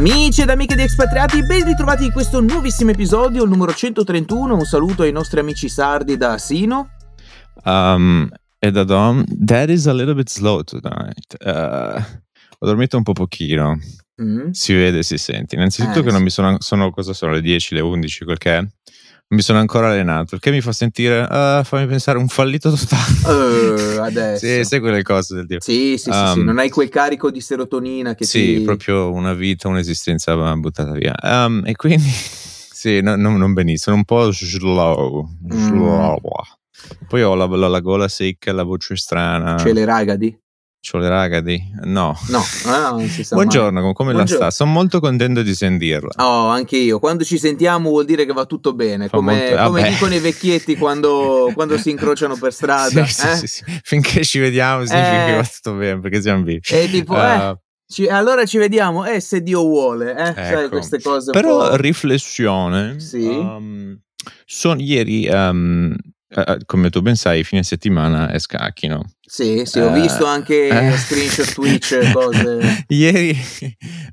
Amici ed amiche di Expatriati, ben ritrovati in questo nuovissimo episodio, il numero 131. Un saluto ai nostri amici sardi da Sino. Um, e da Dom, that is a little bit slow tonight. Uh, ho dormito un po' pochino. Mm. Si vede, si sente. Innanzitutto eh, che non mi sono, sono, cosa sono le 10, le 11, quel che è. Mi sono ancora allenato, il che mi fa sentire, uh, fammi pensare, un fallito totale. Uh, adesso. sì, sai quelle cose del tipo. Sì, sì, um, sì, sì, non hai quel carico di serotonina che sì, ti... proprio una vita, un'esistenza buttata via. Um, e quindi, sì, no, no, non benissimo, un po' slow. slow. Mm. Poi ho la, la, la, gola secca, la voce strana. C'è le ragadi? C'ho le ragadi? No. No, no non si sa Buongiorno, mai. come Buongiorno. la sta? Sono molto contento di sentirla. Oh, anche io. Quando ci sentiamo vuol dire che va tutto bene. come, molto... come dicono i vecchietti quando, quando si incrociano per strada. sì, eh? sì, sì, Finché ci vediamo significa eh... che va tutto bene, perché siamo vivi. E tipo, uh, eh, ci, allora ci vediamo, eh, se Dio vuole. Eh? Ecco. Sai, queste cose Però riflessione. Sì. Um, son, ieri... Um, Uh, come tu ben sai, fine settimana è scacchi, no? Sì, sì, ho uh, visto anche uh, screenshot Twitch, cose. Ieri,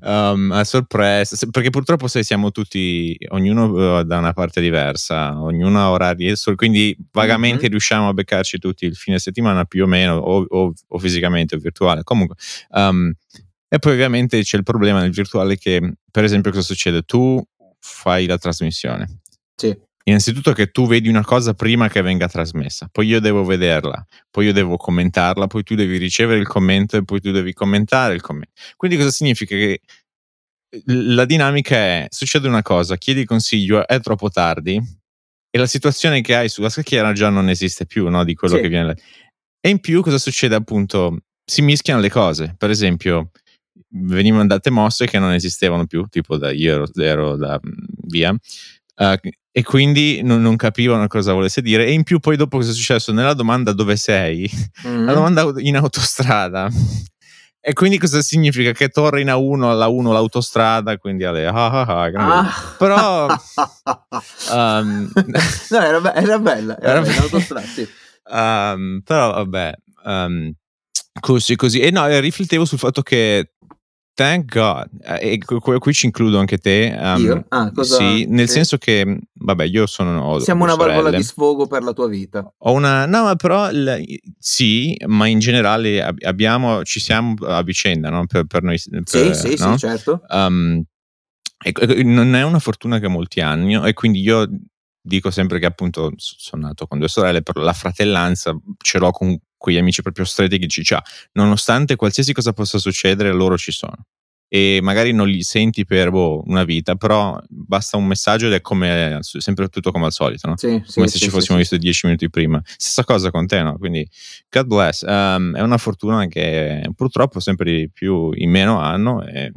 um, a sorpresa, perché purtroppo sai, siamo tutti, ognuno da una parte diversa, ognuno ha orari, quindi vagamente mm-hmm. riusciamo a beccarci tutti il fine settimana più o meno, o, o, o fisicamente o virtuale. Comunque, um, e poi ovviamente c'è il problema nel virtuale che, per esempio, cosa succede? Tu fai la trasmissione. Sì innanzitutto che tu vedi una cosa prima che venga trasmessa, poi io devo vederla, poi io devo commentarla, poi tu devi ricevere il commento e poi tu devi commentare il commento. Quindi cosa significa? Che la dinamica è, succede una cosa, chiedi consiglio, è troppo tardi e la situazione che hai sulla scacchiera già non esiste più, no? Di quello sì. che viene. E in più cosa succede appunto? Si mischiano le cose, per esempio venivano date mosse che non esistevano più, tipo da io ero, ero da via, uh, e quindi non, non, capivano cosa volesse dire. E in più, poi, dopo cosa è successo? Nella domanda dove sei, mm-hmm. la domanda in autostrada. E quindi cosa significa? Che torna in A1 alla 1 l'autostrada, quindi alle ah ah ah, ah. Però um, no, era, be- era, bella, era, era bella l'autostrada, sì. um, però vabbè, um, così così. E no, riflettevo sul fatto che Thank God. Eh, e qui ci includo anche te. Um, io? Ah, cosa? Sì, nel sì. senso che, vabbè, io sono. Ho, Siamo una valvola di sfogo per la tua vita. Ho una. No, ma però sì, ma in generale abbiamo, ci siamo a vicenda, no? Per, per noi. Per, sì, sì, no? sì, certo. Um, e, non è una fortuna che molti anni, e quindi io dico sempre che appunto sono nato con due sorelle, però la fratellanza ce l'ho con quegli amici proprio stretti che ci ha, nonostante qualsiasi cosa possa succedere, loro ci sono. E magari non li senti per boh, una vita, però basta un messaggio ed è come sempre tutto come al solito, no? Sì, come sì, se sì, ci fossimo visti dieci minuti prima. Stessa cosa con te, no? Quindi, God bless. Um, è una fortuna che purtroppo sempre di più in meno hanno. E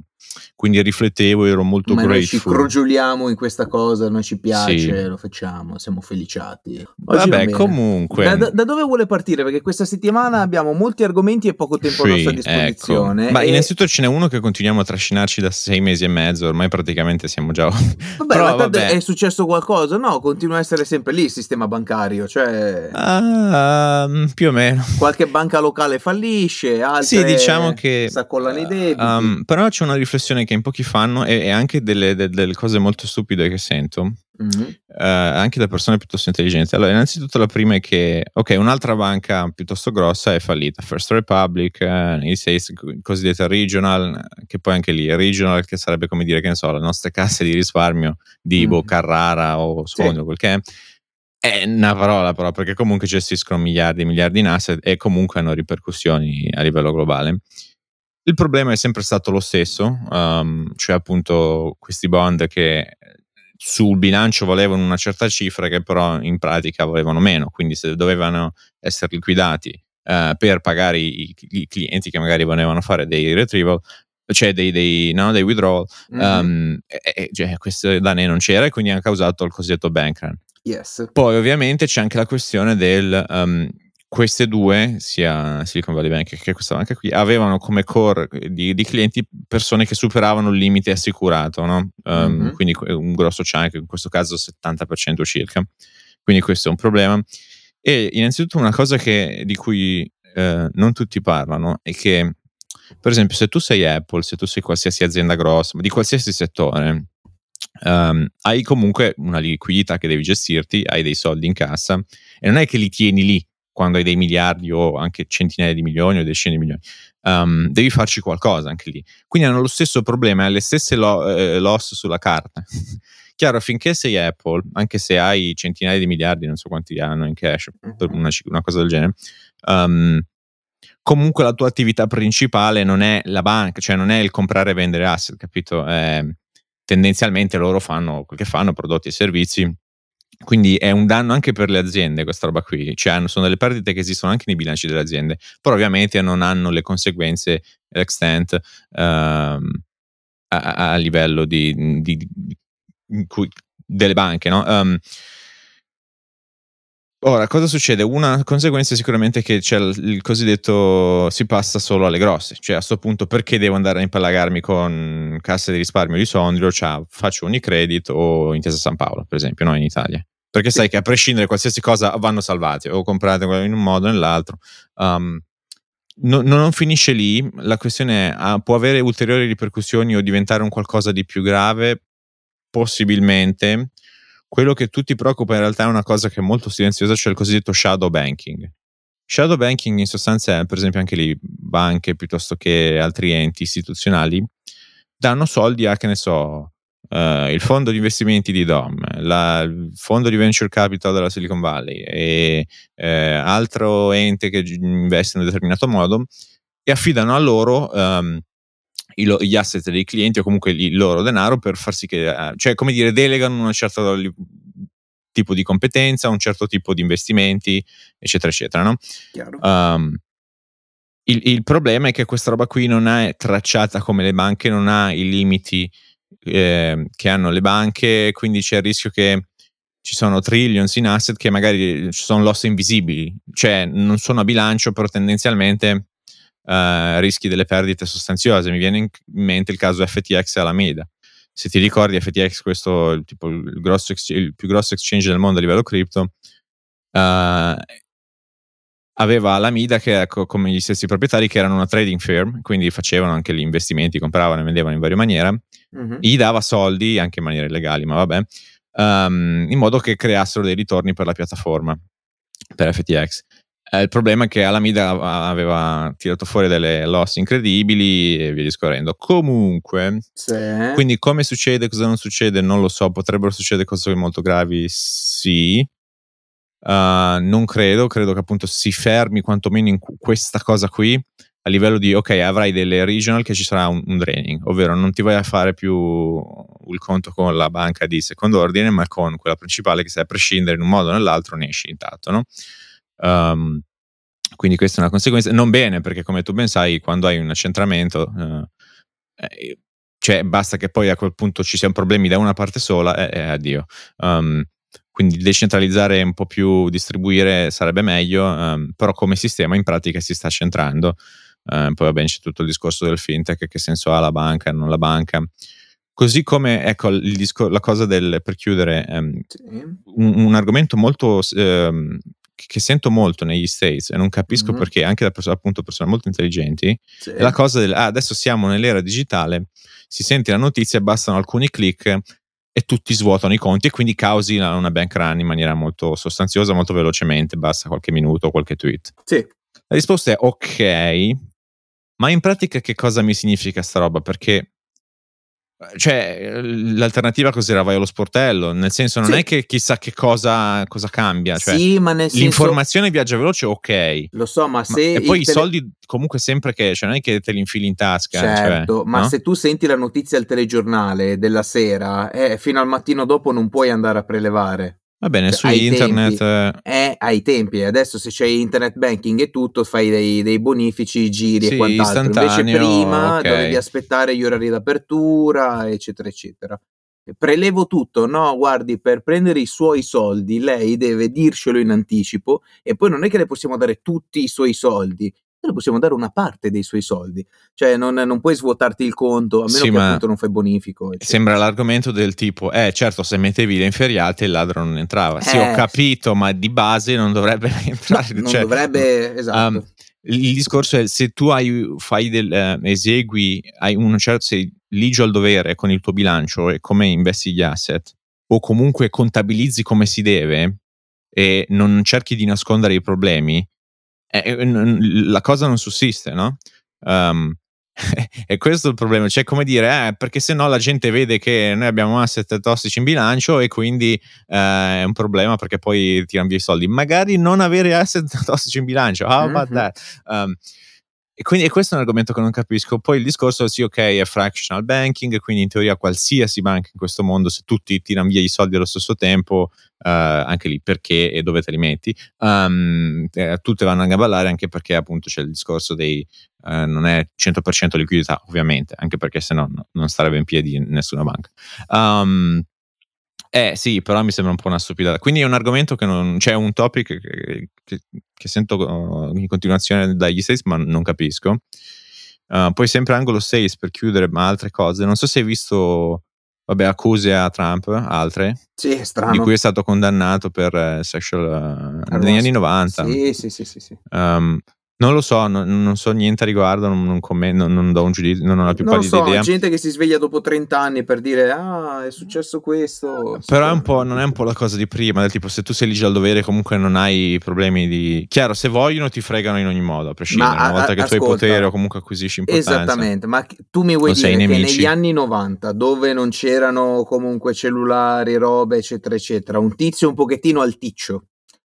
quindi riflettevo, ero molto Ma grateful. Noi ci crogioliamo in questa cosa, noi ci piace, sì. lo facciamo, siamo feliciati. Oggi Vabbè, comunque. Da, da, dove vuole partire? Perché questa settimana abbiamo molti argomenti e poco tempo sì, a nostra ecco. disposizione. Ecco. Ma e... innanzitutto ce n'è uno che continuiamo a trascinarci da sei mesi e mezzo, ormai praticamente siamo già. Vabbè, Però, vabbè. è successo qualcosa? No, continua a essere sempre lì il sistema bancario, cioè. Uh, più o meno. Qualche banca locale fallisce, altre sì, diciamo che. S'accollano i debiti. Um, però c'è una riflessione riflessione che in pochi fanno e, e anche delle, delle, delle, cose molto stupide che sento, mm-hmm. eh, anche da persone piuttosto intelligenti. Allora, innanzitutto la prima è che, ok, un'altra banca piuttosto grossa è fallita, First Republic, eh, States, cosiddetta regional, che poi anche lì, regional che sarebbe come dire, che ne so, le nostre casse di risparmio di mm. Boh, Carrara o Sfondo, sì. quel che è. È una parola però, perché comunque gestiscono miliardi e miliardi in asset e comunque hanno ripercussioni a livello globale. Il problema è sempre stato lo stesso, um, cioè appunto questi bond che sul bilancio volevano una certa cifra che però in pratica volevano meno, quindi se dovevano essere liquidati uh, per pagare i, i, clienti che magari volevano fare dei retrieval, cioè dei, dei, no, dei withdrawal, mm-hmm. um, e, e, cioè, questo danni non c'era e quindi hanno causato il cosiddetto bank run. Yes. Poi ovviamente c'è anche la questione del um, queste due, sia Silicon Valley Bank che questa banca qui, avevano come core di, di clienti persone che superavano il limite assicurato, no? um, mm-hmm. quindi un grosso chunk, in questo caso 70% circa. Quindi questo è un problema. E innanzitutto una cosa che, di cui eh, non tutti parlano è che Per esempio, se tu sei Apple, se tu sei qualsiasi azienda grossa, di qualsiasi settore, um, hai comunque una liquidità che devi gestirti, hai dei soldi in cassa e non è che li tieni lì quando hai dei miliardi o anche centinaia di milioni o decine di milioni. Um, devi farci qualcosa anche lì. Quindi hanno lo stesso problema, hanno le stesse lo, eh, loss sulla carta. Chiaro, finché sei Apple, anche se hai centinaia di miliardi, non so quanti hanno in cash, mm-hmm. una, una, cosa del genere, um, comunque la tua attività principale non è la banca, cioè non è il comprare e vendere asset, capito? Eh, tendenzialmente loro fanno quel che fanno, prodotti e servizi. Quindi è un danno anche per le aziende questa roba qui, cioè sono delle perdite che esistono anche nei bilanci delle aziende, però ovviamente non hanno le conseguenze extent ehm, a, a, livello di, di, di delle banche, no? Um, Ora, cosa succede? Una conseguenza è sicuramente che c'è il, cosiddetto si passa solo alle grosse, cioè a questo punto perché devo andare a impalagarmi con Cassa di risparmio di Sondrio, cioè faccio Unicredit o Intesa San Paolo, per esempio, no? in Italia. Perché sai che a prescindere qualsiasi cosa vanno salvati o comprate in un modo o nell'altro. Um, no, non finisce lì, la questione è, può avere ulteriori ripercussioni o diventare un qualcosa di più grave? Possibilmente quello che tutti preoccupa in realtà è una cosa che è molto silenziosa, cioè il cosiddetto shadow banking. Shadow banking in sostanza è, per esempio, anche lì banche piuttosto che altri enti istituzionali danno soldi a, che ne so, uh, il fondo di investimenti di DOM, la, il fondo di venture capital della Silicon Valley e eh, altro ente che investe in un determinato modo e affidano a loro um, gli asset dei clienti o comunque il loro denaro per far sì che, eh, cioè come dire, delegano un certo tipo di competenza, un certo tipo di investimenti, eccetera, eccetera. No? Um, il, il, problema è che questa roba qui non è tracciata come le banche, non ha i limiti eh, che hanno le banche, quindi c'è il rischio che ci sono trillions in asset che magari sono loss invisibili, cioè non sono a bilancio, però tendenzialmente uh, rischi delle perdite sostanziose. Mi viene in mente il caso FTX e Alameda. Se ti ricordi, FTX, questo è tipo il, grosso, il più grosso exchange del mondo a livello cripto, uh, aveva Alameda che ecco, come gli stessi proprietari che erano una trading firm, quindi facevano anche gli investimenti, compravano e vendevano in varie maniere, mm-hmm. gli dava soldi anche in maniere illegali, ma vabbè, um, in modo che creassero dei ritorni per la piattaforma, per FTX. Eh, il problema è che Alameda aveva tirato fuori delle loss incredibili e via discorrendo. Comunque, sì. quindi come succede, cosa non succede, non lo so. Potrebbero succedere cose molto gravi, sì. Uh, non credo, credo che appunto si fermi quantomeno in questa cosa qui a livello di ok, avrai delle regional che ci sarà un, un, draining, ovvero non ti vai a fare più il conto con la banca di secondo ordine, ma con quella principale che sai a prescindere in un modo o nell'altro ne esci intatto, no? Um, quindi questa è una conseguenza, non bene perché come tu ben sai quando hai un accentramento, uh, eh, cioè basta che poi a quel punto ci siano problemi da una parte sola e eh, eh, addio. Um, quindi decentralizzare un po' più, distribuire sarebbe meglio, um, però come sistema in pratica si sta centrando. Uh, poi vabbè c'è tutto il discorso del fintech, che senso ha la banca, non la banca. Così come, ecco, discor- la cosa del, per chiudere, um, un, un, argomento molto um, che sento molto negli States e non capisco mm-hmm. perché, anche da perso- appunto persone molto intelligenti, sì. è la cosa del ah, adesso siamo nell'era digitale, si sente la notizia, bastano alcuni click e tutti svuotano i conti e quindi causi una bank run in maniera molto sostanziosa, molto velocemente, basta qualche minuto qualche tweet. Sì. La risposta è ok, ma in pratica che cosa mi significa sta roba? Perché cioè, l'alternativa cos'era? Vai allo sportello, nel senso non sì. è che chissà che cosa, cosa cambia. Cioè, sì, ma nel senso... L'informazione viaggia veloce, ok. Lo so, ma se... Ma, e poi i tele... soldi comunque sempre che... Cioè non è che te li infili in tasca. Cioè, certo, cioè, ma no? se tu senti la notizia al telegiornale della sera, eh, fino al mattino dopo non puoi andare a prelevare. Va bene, su internet. Tempi, eh, ai tempi, adesso se c'è internet banking e tutto, fai dei, dei bonifici, giri sì, e quant'altro. Invece prima okay. dovevi aspettare gli orari d'apertura, eccetera, eccetera. Prelevo tutto, no? Guardi, per prendere i suoi soldi, lei deve dircelo in anticipo e poi non è che le possiamo dare tutti i suoi soldi, noi possiamo dare una parte dei suoi soldi. Cioè, non, non puoi svuotarti il conto, a meno sì, che appunto non fai bonifico. Eccetera. Sembra l'argomento del tipo, eh certo, se mettevi le inferriate il ladro non entrava. Eh, sì, ho capito, ma di base non dovrebbe entrare. No, non cioè, dovrebbe, esatto. Um, il discorso è se tu hai, fai del, eh, esegui, hai un certo, sei ligio al dovere con il tuo bilancio e come investi gli asset, o comunque contabilizzi come si deve e non cerchi di nascondere i problemi, eh, la cosa non sussiste, no? Um, e questo è il problema, cioè come dire, eh, perché se no la gente vede che noi abbiamo asset tossici in bilancio e quindi eh, è un problema perché poi tirano via i soldi. Magari non avere asset tossici in bilancio, how about mm-hmm. that? Um, e quindi e questo è un argomento che non capisco. Poi il discorso, sì, ok, è fractional banking, quindi in teoria qualsiasi banca in questo mondo, se tutti tirano via i soldi allo stesso tempo, anche lì perché e dove te li metti, um, eh, tutte vanno a ballare anche perché appunto c'è il discorso dei, uh, non è 100% liquidità, ovviamente, anche perché se no, no non starebbe in piedi nessuna banca. Um, eh sì, però mi sembra un po' una stupidata. Quindi è un argomento che non. c'è un topic che, che, che sento uh, in continuazione dagli States, ma non capisco. Uh, poi sempre angolo 6 per chiudere, ma altre cose. Non so se hai visto, vabbè, accuse a Trump, altre. Sì, strano. Di cui è stato condannato per uh, sexual uh, negli anni 90. Sì, sì, sì, sì. sì. Um, non lo so, non, non, so niente a riguardo, non, non, commento, non, do un giudizio, non ho la più non pallida so, idea. gente che si sveglia dopo 30 anni per dire ah è successo questo. Però è un po', non è un po' la cosa di prima, del tipo se tu sei lì già al dovere comunque non hai problemi di... Chiaro, se vogliono ti fregano in ogni modo, a prescindere, ma, una volta a, che ascolta, tu hai potere o comunque acquisisci importanza. Esattamente, ma tu mi vuoi dire che negli anni 90, dove non c'erano comunque cellulari, robe eccetera eccetera, un tizio un pochettino alticcio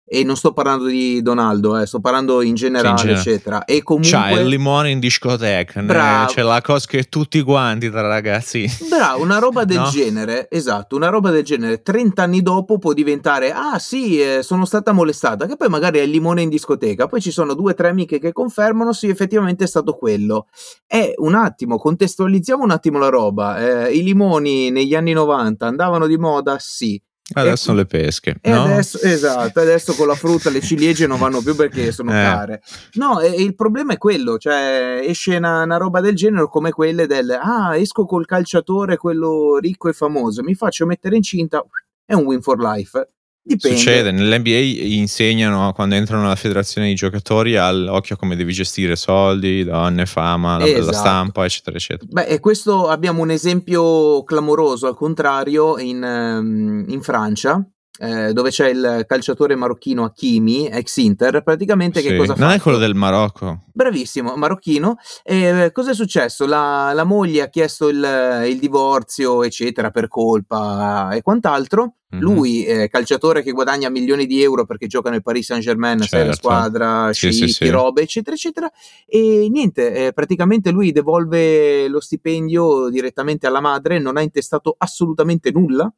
e non sto parlando di Donaldo, eh, sto parlando in generale, in generale. eccetera. E comunque... C'ha il limone in discoteca, Bravo. c'è la cosa che tutti quanti tra ragazzi. Bravo, una roba del no? genere, esatto, una roba del genere, 30 anni dopo può diventare, ah sì, eh, sono stata molestata, che poi magari è il limone in discoteca, poi ci sono due o tre amiche che confermano, sì, effettivamente è stato quello. E un attimo, contestualizziamo un attimo la roba, eh, i limoni negli anni 90 andavano di moda, sì Adesso le pesche. E no? adesso, esatto, adesso con la frutta le ciliegie non vanno più perché sono eh. care. No, e, il problema è quello, cioè esce una, una, roba del genere come quelle del ah, esco col calciatore, quello ricco e famoso, mi faccio mettere incinta, è un win for life. Dipende. Succede, nell'NBA insegnano quando entrano nella federazione di giocatori all'occhio come devi gestire soldi, donne, fama, la, esatto. la stampa, eccetera, eccetera. Beh, e questo abbiamo un esempio clamoroso al contrario in, ehm, in Francia, eh, dove c'è il calciatore marocchino Hakimi, ex Inter, praticamente sì. che cosa fa? Non è quello del Marocco. Bravissimo, marocchino. E cosa è successo? La, la moglie ha chiesto il, il, divorzio, eccetera, per colpa e quant'altro. Mm-hmm. Lui, eh, calciatore che guadagna milioni di euro perché gioca nel Paris Saint Germain, certo. sei la squadra, sì, sceicchi, sì, sì. robe, eccetera, eccetera. E niente, eh, praticamente lui devolve lo stipendio direttamente alla madre, non ha intestato assolutamente nulla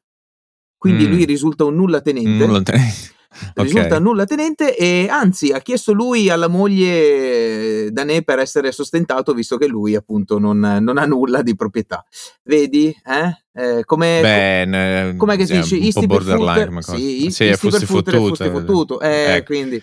quindi mm. lui risulta un nulla tenente. Nulla tenente. risulta okay. nulla tenente e anzi ha chiesto lui alla moglie Danè per essere sostentato visto che lui appunto non, non ha nulla di proprietà vedi eh? Eh, come, Beh, com'è che si dice? Isti per footer, sì, sì, isti per footer, fottuto. Eh, eh, quindi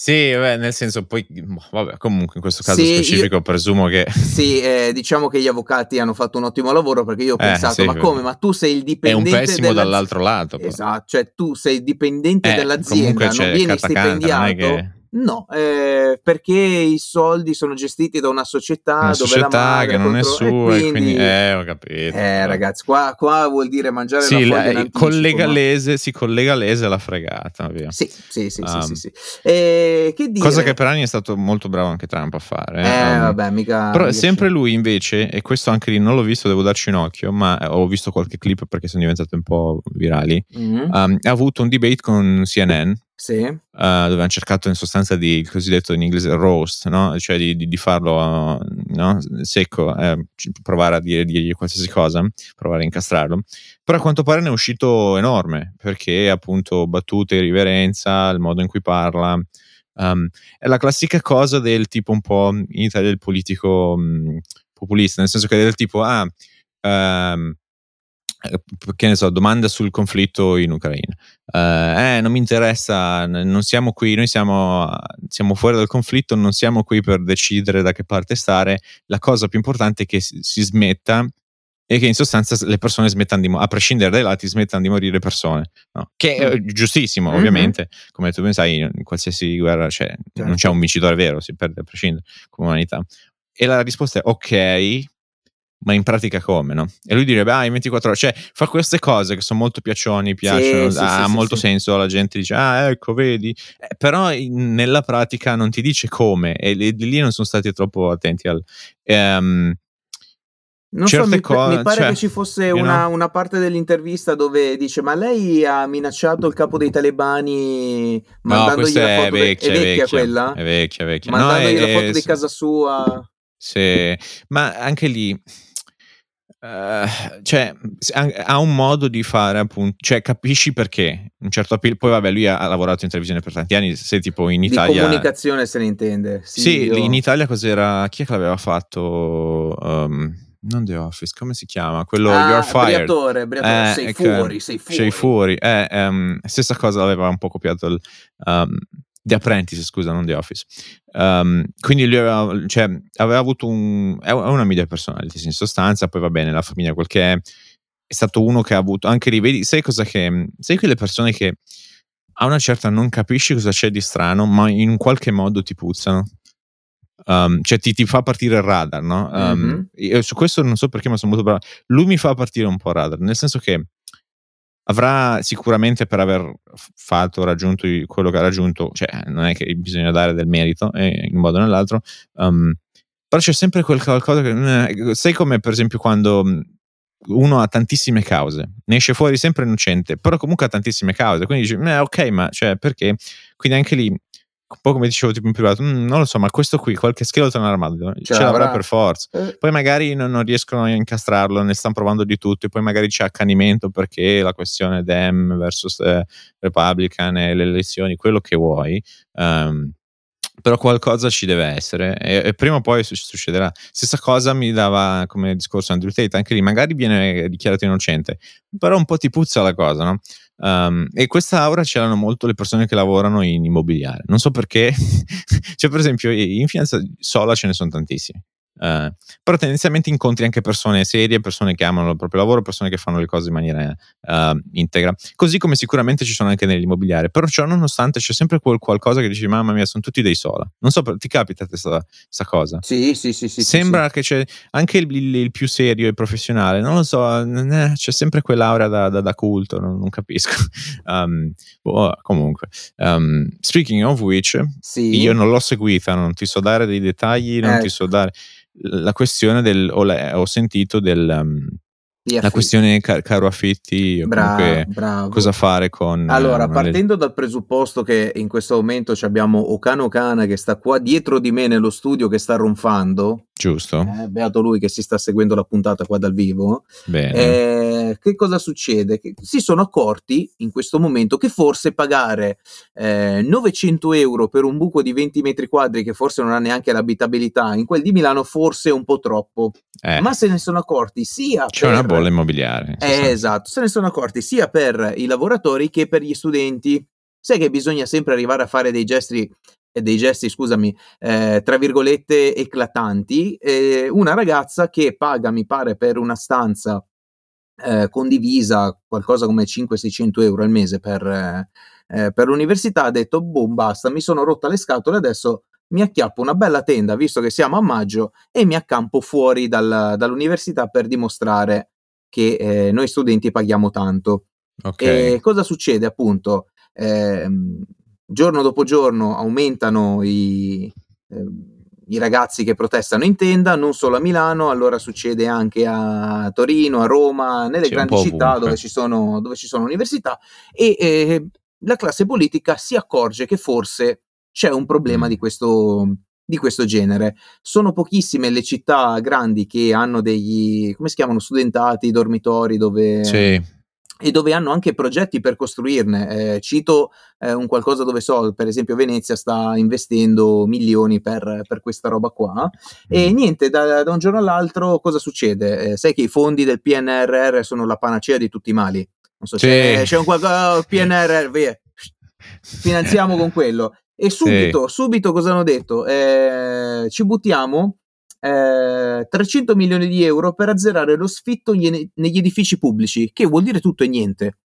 sì, beh, nel senso, poi, boh, vabbè, comunque in questo caso sì, specifico io, presumo che... Sì, eh, diciamo che gli avvocati hanno fatto un ottimo lavoro perché io ho eh, pensato, sì, ma come? Ma tu sei il dipendente... È un pessimo dall'altro lato. Però. Esatto, cioè tu sei il dipendente eh, dell'azienda, non vieni stipendiato. Non che... No, eh, perché i soldi sono gestiti da una società, una dove la madre che non è sua, quindi, quindi, eh, ho capito. Eh, ragazzi, qua, qua, vuol dire mangiare sì, la foglia la, collega lese, si collega lese la fregata, via. Sì, sì, sì, um, sì, sì, sì. Eh, che dire? Cosa che per anni è stato molto bravo anche Trump a fare. Eh, um, vabbè, mica. Però mica sempre c'è. lui invece, e questo anche lì non l'ho visto, devo darci un occhio, ma ho visto qualche clip perché sono diventate un po' virali. Mm-hmm. Um, ha avuto un debate con CNN sì. Uh, dove hanno cercato in sostanza di il cosiddetto in inglese roast, no? cioè di, di, di farlo no? secco, eh, provare a dire, dirgli qualsiasi cosa, provare a incastrarlo. Però a quanto pare ne è uscito enorme perché appunto battute, riverenza, il modo in cui parla. Um, è la classica cosa del tipo un po' in Italia del politico um, populista, nel senso che è del tipo, ah, um, che ne so, domanda sul conflitto in Ucraina. Uh, eh, non mi interessa, non siamo qui, noi siamo, siamo, fuori dal conflitto, non siamo qui per decidere da che parte stare. La cosa più importante è che si, si smetta e che in sostanza le persone smettano di morire, a prescindere dai lati, smettano di morire persone. No? Che è giustissimo, mm-hmm. ovviamente, come tu ben sai, in qualsiasi guerra c'è, certo. non c'è un vincitore vero, si perde a prescindere come umanità. E la risposta è ok, ma in pratica come, no? E lui direbbe, ah, in 24 ore, cioè fa queste cose che sono molto piaccioni, piacciono, sì, ha sì, molto sì, senso, la gente dice, ah, ecco, vedi, eh, però in, nella pratica non ti dice come, e, e, lì non sono stati troppo attenti al... Um, non so, mi, cose, mi, pare cioè, che ci fosse una, una, parte dell'intervista dove dice: Ma lei ha minacciato il capo dei talebani mandandogli no, la foto. È vecchia, de- è vecchia, quella? È vecchia, vecchia. Mandandogli no, è, la foto è, di casa sua. Sì, ma anche lì. Uh, cioè, ha un modo di fare appunto, cioè capisci perché un certo appeal, poi vabbè lui ha, ha, lavorato in televisione per tanti anni, se tipo in Italia... Di comunicazione se ne intende. Sì, sì in Italia cos'era, chi è che l'aveva fatto? Um, non The Office, come si chiama? Quello ah, You're Fired. Briatore, briatore. Eh, sei, ecco, fuori, sei fuori, sei fuori. Eh, um, stessa cosa l'aveva un po' copiato il, um, The Apprentice, scusa, non The Office. Um, quindi lui aveva, cioè, aveva avuto un... è una media personality in sostanza, poi va bene, la famiglia quel che è. È stato uno che ha avuto, anche lì, vedi, sai cosa che... Sai quelle persone che a una certa non capisci cosa c'è di strano, ma in qualche modo ti puzzano. Um, cioè ti, ti, fa partire il radar, no? Um, mm-hmm. su questo non so perché, ma sono molto bravo. Lui mi fa partire un po' il radar, nel senso che avrà sicuramente per aver fatto, raggiunto quello che ha raggiunto, cioè non è che bisogna dare del merito eh, in un modo o nell'altro, um, però c'è sempre quel qualcosa che... Sai come per esempio quando uno ha tantissime cause, ne esce fuori sempre innocente, però comunque ha tantissime cause, quindi dici, eh, ok, ma cioè perché? Quindi anche lì un po' come dicevo tipo in privato, mm, non lo so, ma questo qui, qualche skeleton armato, ce, ce l'avrà per forza. Eh. Poi magari non, non, riescono a incastrarlo, ne stanno provando di tutto, e poi magari c'è accanimento perché la questione Dem versus eh, Republican e le elezioni, quello che vuoi. Um, però qualcosa ci deve essere e, e, prima o poi succederà. Stessa cosa mi dava come discorso Andrew Tate, anche lì magari viene dichiarato innocente, però un po' ti puzza la cosa, no? Um, e questa aura ce l'hanno molto le persone che lavorano in immobiliare. Non so perché, cioè per esempio in finanza sola ce ne sono tantissimi. Uh, però tendenzialmente incontri anche persone serie, persone che amano il proprio lavoro, persone che fanno le cose in maniera uh, integra, così come sicuramente ci sono anche nell'immobiliare, però ciò nonostante c'è sempre quel qualcosa che dici mamma mia sono tutti dei sola, non so, ti capita questa, cosa? Sì, sì, sì, sì Sembra sì. che c'è anche il, il, il, più serio e professionale, non lo so, eh, c'è sempre quell'aura da, da, da culto, non, non capisco. Um, oh, comunque, um, speaking of which, sì. io non l'ho seguita, non ti so dare dei dettagli, non eh. ti so dare la questione del, ho, ho sentito del, um, la questione car- caro affitti o bravo, cosa fare con allora partendo le... dal presupposto che in questo momento abbiamo Okano Okana che sta qua dietro di me nello studio che sta ronfando Giusto. Eh, beato lui che si sta seguendo la puntata qua dal vivo. Eh, che cosa succede? Che si sono accorti in questo momento che forse pagare eh, 900 euro per un buco di 20 metri quadri che forse non ha neanche l'abitabilità in quel di Milano forse è un po' troppo. Eh. Ma se ne sono accorti sia C'è per... una bolla immobiliare. Eh, esatto, se ne sono accorti sia per i lavoratori che per gli studenti. Sai che bisogna sempre arrivare a fare dei gesti dei gesti, scusami, eh, tra virgolette eclatanti, eh, una ragazza che paga, mi pare, per una stanza eh, condivisa qualcosa come 500-600 euro al mese per, eh, per l'università, ha detto, boom, basta, mi sono rotta le scatole, adesso mi acchiappo una bella tenda, visto che siamo a maggio, e mi accampo fuori dal, dall'università per dimostrare che eh, noi studenti paghiamo tanto. Okay. E cosa succede appunto? Eh, giorno dopo giorno aumentano i, eh, i, ragazzi che protestano in tenda, non solo a Milano, allora succede anche a Torino, a Roma, nelle C'è grandi città dove ci, sono, dove ci, sono, università e eh, la classe politica si accorge che forse c'è un problema mm. di questo, di questo genere. Sono pochissime le città grandi che hanno degli, come si chiamano, studentati, dormitori dove... Sì e dove hanno anche progetti per costruirne. Eh, cito eh, un qualcosa dove so, per esempio Venezia sta investendo milioni per, per questa roba qua e mm. niente, da, da, un giorno all'altro cosa succede? Eh, sai che i fondi del PNRR sono la panacea di tutti i mali. Non so, sì. c'è, c'è un qualcosa, oh, PNRR, via, finanziamo con quello. E subito, sì. subito cosa hanno detto? Eh, ci buttiamo eh, 300 milioni di euro per azzerare lo sfitto negli edifici pubblici, che vuol dire tutto e niente.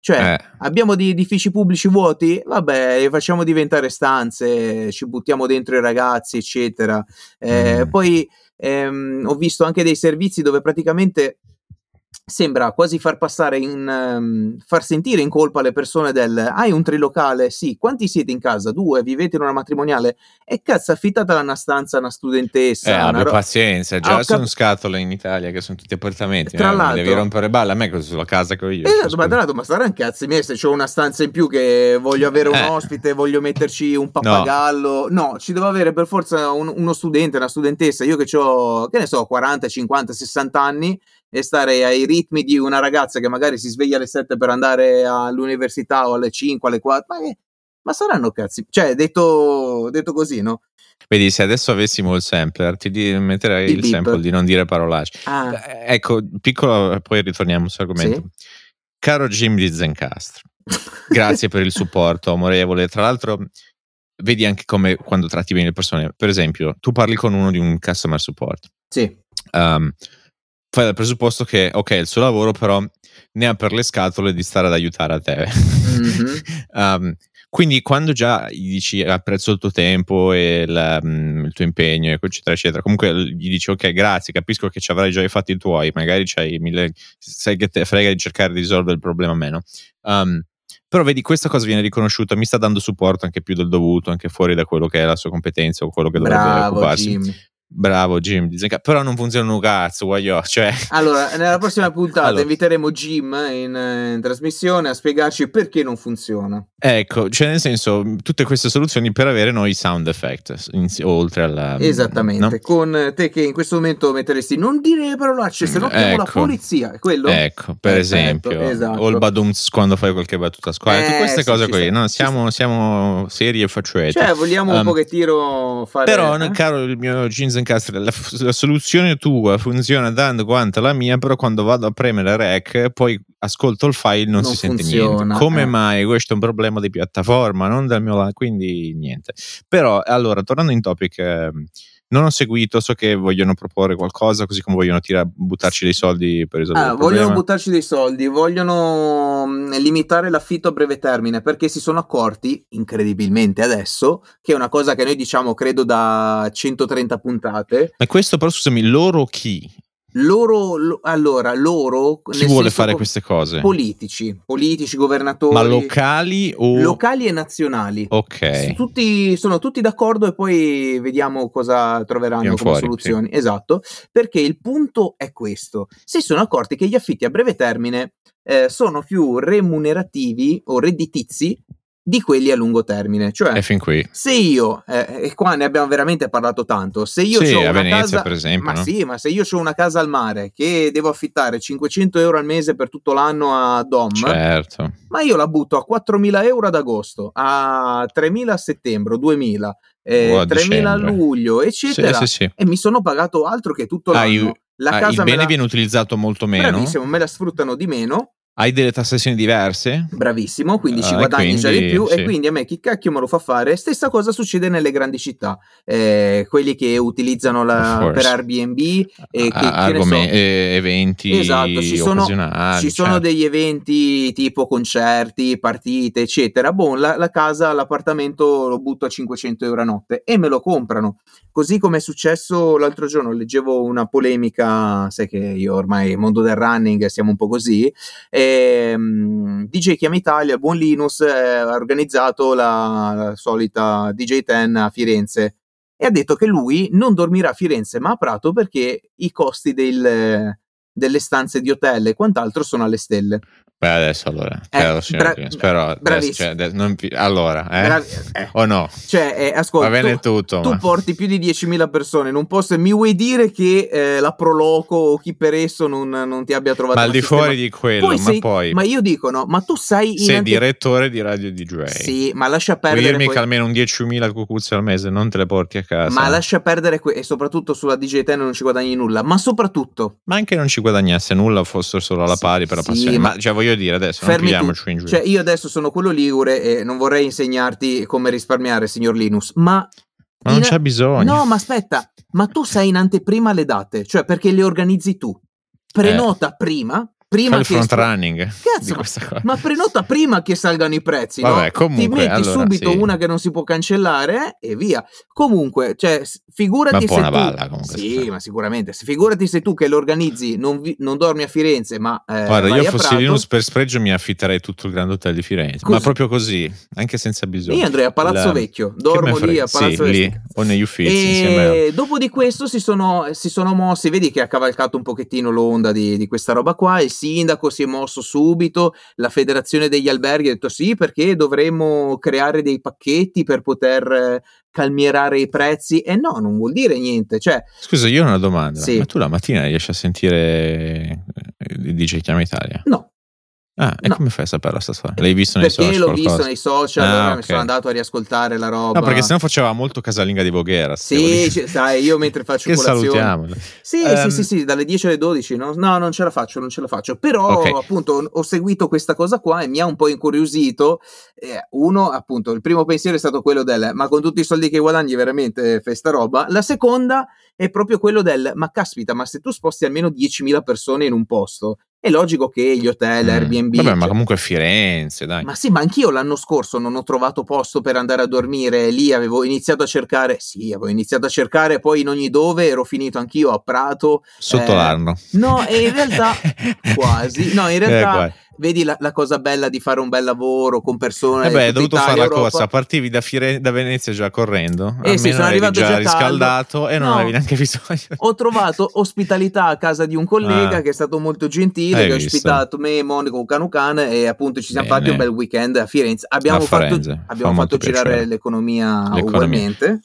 Cioè, eh. abbiamo degli edifici pubblici vuoti? Vabbè, li facciamo diventare stanze, ci buttiamo dentro i ragazzi, eccetera. Eh, mm. Poi ehm, ho visto anche dei servizi dove praticamente sembra quasi far passare in um, far sentire in colpa le persone del hai un trilocale? Sì, quanti siete in casa? Due, vivete in una matrimoniale? E cazzo, affittatela una stanza una studentessa. Eh, abbia ro- pazienza, già ah, sono cap- scatole in Italia che sono tutti appartamenti. Tra eh, l'altro, devi rompere balle a me così sulla casa che ho io. Esatto, ma tra l'altro, ma saranno cazzi miei se ho una stanza in più che voglio avere un eh. ospite, voglio metterci un pappagallo. No, no ci devo avere per forza un, uno studente, una studentessa. Io che ho, che ne so, 40, 50, 60 anni e stare ai ritmi di una ragazza che magari si sveglia alle 7 per andare all'università o alle 5, alle 4, ma, che, ma saranno cazzi, cioè detto, detto, così, no? Vedi, se adesso avessimo il sampler, ti metterei il, il sample di non dire parolacce. Ah. Eh, ecco, piccolo, poi ritorniamo sull'argomento. Sì? Caro Jim di Zencastro, grazie per il supporto amorevole. Tra l'altro, vedi anche come quando tratti bene le persone. Per esempio, tu parli con uno di un customer support. Sì. Um, fai dal presupposto che, ok, il suo lavoro però ne ha per le scatole di stare ad aiutare a te. Mm-hmm. um, quindi quando già gli dici apprezzo il tuo tempo e il, um, il tuo impegno, eccetera, eccetera, comunque gli dici ok, grazie, capisco che ci avrai già i fatti tuoi, magari c'hai mille, sai che te frega di cercare di risolvere il problema meno. Um, però vedi, questa cosa viene riconosciuta, mi sta dando supporto anche più del dovuto, anche fuori da quello che è la sua competenza o quello che dovrebbe Bravo, occuparsi. Jim. Bravo Jim, però non funziona un cazzo, guaglio. Cioè... Allora, nella prossima puntata allora. inviteremo Jim in, in, trasmissione a spiegarci perché non funziona. Ecco, cioè nel senso, tutte queste soluzioni per avere noi sound effect, in, oltre alla... Esattamente, no? con te che in questo momento metteresti non dire le parolacce, se no chiamo ecco. la polizia, quello? Ecco, per Perfetto, esempio, esatto. o il badums quando fai qualche battuta a squadra, eh, queste sì, cose qui, no? siamo, siamo, seri e facciueti. Cioè, vogliamo um, un pochettino fare... Però, eh? caro il mio jeans Zencastr, la, la, soluzione tua funziona tanto quanto la mia, però quando vado a premere rec, poi ascolto il file non, non si sente funziona, niente. Come eh. mai? Questo è un problema di piattaforma, non del mio lato, quindi niente. Però, allora, tornando in topic, eh, non ho seguito, so che vogliono proporre qualcosa, così come vogliono tirare, buttarci dei soldi per risolvere ah, il problema. Vogliono buttarci dei soldi, vogliono mm, limitare l'affitto a breve termine, perché si sono accorti, incredibilmente adesso, che è una cosa che noi diciamo credo da 130 puntate. Ma questo però scusami, loro chi? Loro, lo, allora, loro... Chi vuole fare queste cose? Politici, politici, governatori. Ma locali o... Locali e nazionali. Ok. Tutti, sono tutti d'accordo e poi vediamo cosa troveranno Andiamo come fuori, soluzioni. Sì. Esatto, perché il punto è questo. Si sono accorti che gli affitti a breve termine eh, sono più remunerativi o redditizi di quelli a lungo termine. Cioè, e fin qui. se io, eh, e qua ne abbiamo veramente parlato tanto, se io sì, ho una Venezia, casa, per esempio, ma no? sì, ma se io ho una casa al mare che devo affittare 500 euro al mese per tutto l'anno a Dom, certo. ma io la butto a 4.000 euro ad agosto, a 3.000 a settembre, 2.000. Eh, oh, 3.000 a luglio, eccetera, sì, sì, e mi sono pagato altro che tutto l'anno. Ah, la ah, casa il bene la... viene utilizzato molto meno. Bravissimo, me la sfruttano di meno hai delle tassazioni diverse? Bravissimo, quindi ci uh, guadagni già di più sì. e quindi a me chi cacchio me lo fa fare? Stessa cosa succede nelle grandi città, eh, quelli che utilizzano la, per Airbnb e che, Argome- so, eventi esatto, ci sono, ci sono certo. degli eventi tipo concerti, partite eccetera, boh, la, la, casa, l'appartamento lo butto a 500 euro a notte e me lo comprano, così come è successo l'altro giorno, leggevo una polemica, sai che io ormai mondo del running siamo un po' così, e, um, DJ Chiama Italia, buon Linus, eh, ha organizzato la, la solita DJ 10 a Firenze e ha detto che lui non dormirà a Firenze ma a Prato perché i costi del, delle stanze di hotel e quant'altro sono alle stelle. Beh, adesso allora, eh, bra- però adesso, cioè, non, allora, eh? Bravi- eh. o no? Cioè, eh, ascolta, va bene tu, tutto. Tu ma... porti più di 10.000 persone in un posto e mi vuoi dire che eh, la Proloco o chi per esso non, non ti abbia trovato Ma al di sistema... fuori di quello, poi ma sei, poi... Ma io dico, no, ma tu sai... Sei anche... direttore di Radio DJ. Sì, ma lascia perdere... Vuoi dirmi poi... che almeno un 10.000 cucuzze al mese non te le porti a casa? Ma lascia perdere, que- e soprattutto sulla DJ 10 non ci guadagni nulla, ma soprattutto... Ma anche non ci guadagnasse nulla, fosse solo alla pari per la sì, passione. Ma, ma cioè voglio dire adesso... Fermi cioè, io adesso sono quello ligure e non vorrei insegnarti come risparmiare, signor Linus, ma Ma non c'è bisogno. No, ma aspetta, ma tu sai in anteprima le date, cioè perché le organizzi tu. Prenota eh. prima prima Fai che front running Cazzo, ma, ma, prenota prima che salgano i prezzi Vabbè, no? comunque, ti metti allora, subito sì. una che non si può cancellare e via. Comunque cioè figurati ma se tu balla, comunque, sì ma sicuramente. Figurati se tu che lo organizzi non, vi, non dormi a Firenze ma eh, guarda io fossi Linus per spregio mi affitterei tutto il Grand Hotel di Firenze così. ma proprio così anche senza bisogno. Io andrei a Palazzo La... Vecchio dormo lì a Palazzo sì, Vecchio. o negli uffici e insieme dopo di questo si sono, si sono mossi vedi che ha cavalcato un pochettino l'onda di, di questa roba qua il sindaco si è mosso subito, la federazione degli alberghi ha detto sì perché dovremmo creare dei pacchetti per poter eh, calmierare i prezzi e no, non vuol dire niente. Cioè, Scusa, io ho una domanda, sì. ma tu la mattina riesci a sentire il eh, DJ Chiama Italia? No. Ah, e no. come fai a sapere sta storia? L'hai visto nei perché social? Perché l'ho visto nei social, ah, okay. mi sono andato a riascoltare la roba. No, perché sennò faceva molto casalinga di Voghera. Sì, sai, io mentre faccio che colazione... salutiamolo. Sì, um, sì, sì, sì, dalle 10 alle 12, no? no, non ce la faccio, non ce la faccio. Però, okay. appunto, ho seguito questa cosa qua e mi ha un po' incuriosito. Eh, uno, appunto, il primo pensiero è stato quello del ma con tutti i soldi che guadagni veramente fai sta roba. La seconda è proprio quello del ma caspita, ma se tu sposti almeno 10.000 persone in un posto è logico che gli hotel, mm. Airbnb. Vabbè, cioè... ma comunque Firenze, dai. Ma sì, ma anch'io l'anno scorso non ho trovato posto per andare a dormire lì. Avevo iniziato a cercare, sì, avevo iniziato a cercare poi in ogni dove, ero finito anch'io a Prato. Sotto eh... l'Arno. No, e in realtà quasi. No, in realtà. Eh, vedi la, la, cosa bella di fare un bel lavoro con persone. Eh beh, hai dovuto fare la cosa, partivi da, Fire- da, Venezia già correndo. Eh sì, sono arrivato già, già riscaldato e non no, avevi neanche bisogno. Ho trovato ospitalità a casa di un collega ah, che è stato molto gentile, che ha ospitato me, Monaco, Canucan e appunto ci siamo Bene. fatti un bel weekend a Firenze. Abbiamo a fatto, abbiamo fatto girare l'economia, l'economia ugualmente.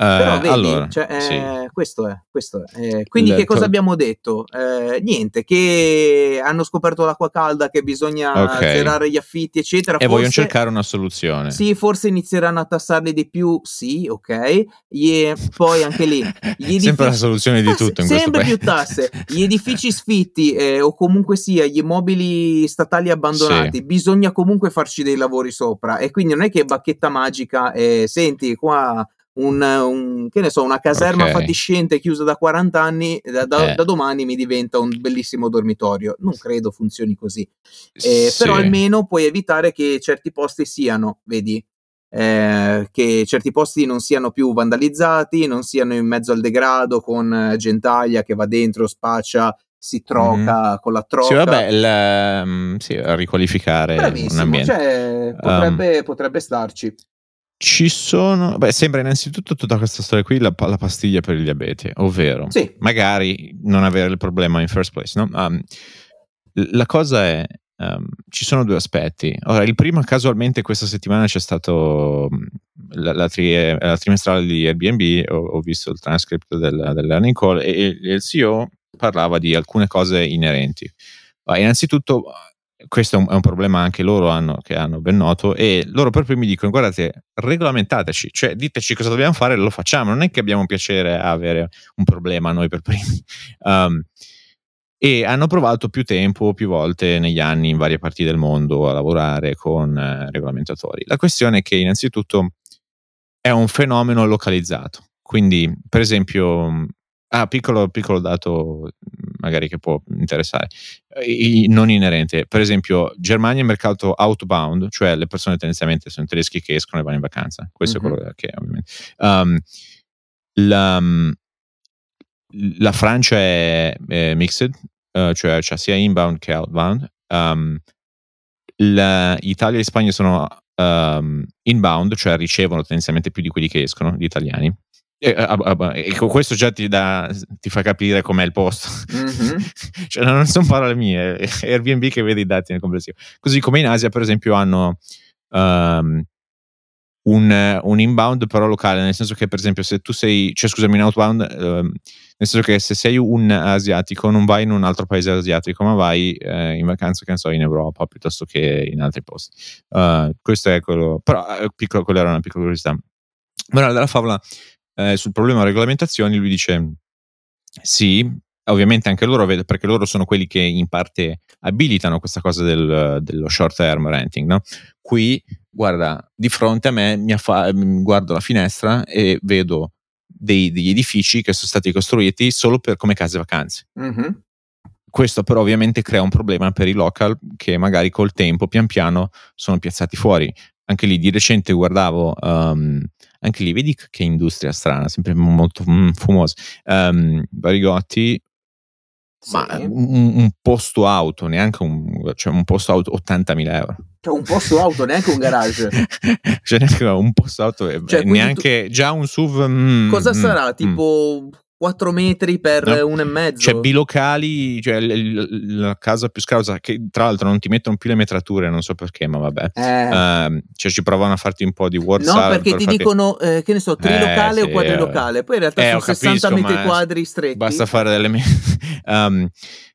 Però vedi, allora, cioè, eh, sì. questo è. Questo è. Eh, quindi, che cosa abbiamo detto? Eh, niente, che hanno scoperto l'acqua calda, che bisogna okay. zerare gli affitti, eccetera. E forse, vogliono cercare una soluzione. Sì, forse inizieranno a tassarli di più. Sì, ok. E poi anche lì. Edifici, sempre la soluzione di tutto. in sempre più tasse. Gli edifici sfitti, eh, o comunque sia gli immobili statali abbandonati, sì. bisogna comunque farci dei lavori sopra. E quindi non è che bacchetta magica, e senti, qua un, un, che ne so, una caserma okay. fatiscente chiusa da 40 anni, da, da, eh. da, domani mi diventa un bellissimo dormitorio. Non credo funzioni così. Eh, sì. Però almeno puoi evitare che certi posti siano, vedi, eh, che certi posti non siano più vandalizzati, non siano in mezzo al degrado con eh, gentaglia che va dentro, spaccia, si troca mm. con la troca. Sì, vabbè, il, um, sì, riqualificare Bravissimo, un ambiente. Cioè, potrebbe, um, potrebbe starci. Ci sono, beh, sembra innanzitutto tutta questa storia qui la, la pastiglia per il diabete, ovvero sì. magari non avere il problema in first place. No? Um, la cosa è, um, ci sono due aspetti. Ora, il primo casualmente questa settimana c'è stato la, la, tri, la trimestrale di Airbnb, ho, ho, visto il transcript del, dell'earning call e, e il CEO parlava di alcune cose inerenti. Uh, innanzitutto questo è un, è un, problema anche loro hanno, che hanno ben noto e loro per primi dicono guardate regolamentateci cioè diteci cosa dobbiamo fare lo facciamo non è che abbiamo piacere a avere un problema noi per primi um, e hanno provato più tempo, più volte negli anni in varie parti del mondo a lavorare con eh, regolamentatori. La questione è che innanzitutto è un fenomeno localizzato. Quindi, per esempio, Ah, piccolo, piccolo dato magari che può interessare, I, non inerente. Per esempio, Germania è mercato outbound, cioè le persone tendenzialmente sono tedeschi che escono e vanno in vacanza. Questo mm-hmm. è quello che ovviamente. Um, la, la, Francia è, è mixed, uh, cioè c'è sia inbound che outbound. Um, la, Italia e Spagna sono um, inbound, cioè ricevono tendenzialmente più di quelli che escono, gli italiani. E, e, questo già ti, dà, ti, fa capire com'è il posto. Mm-hmm. cioè, non sono parole mie, è Airbnb che vede i dati nel complessivo. Così come in Asia, per esempio, hanno um, un, un, inbound però locale, nel senso che, per esempio, se tu sei, cioè scusami, un outbound, um, nel senso che se sei un asiatico non vai in un altro paese asiatico, ma vai eh, in vacanza, che ne so, in Europa piuttosto che in altri posti. Uh, questo è quello, però eh, piccolo, quella era una piccola curiosità. Morale della favola eh, sul problema regolamentazioni, lui dice sì, ovviamente anche loro, perché loro sono quelli che in parte abilitano questa cosa del, dello short term renting. No? Qui guarda, di fronte a me mi affa- guardo la finestra e vedo dei, degli edifici che sono stati costruiti solo per, come case vacanze. Mm-hmm. Questo però ovviamente crea un problema per i local che magari col tempo pian piano sono piazzati fuori. Anche lì di recente guardavo, um, anche lì vedi che industria strana, sempre molto mm, fumosa. Um, Barigotti sì. Ma un, un, posto auto, neanche un, cioè un posto auto 80.000 euro. Cioè un posto auto, neanche un garage. cioè neanche un posto auto, cioè, neanche tu... già un SUV. Mm, cosa mm, sarà? Mm. Tipo 4 metri per no, uno e mezzo. Cioè, bilocali, cioè la casa più scausa, che tra l'altro non ti mettono più le metrature, non so perché, ma vabbè. Eh. Uh, cioè, ci provano a farti un po' di WhatsApp. No, perché per ti farti... dicono, eh, che ne so, trilocale eh, o quadrilocale. Poi in realtà eh, sono capisco, 60 metri quadri stretti. Basta fare delle... um,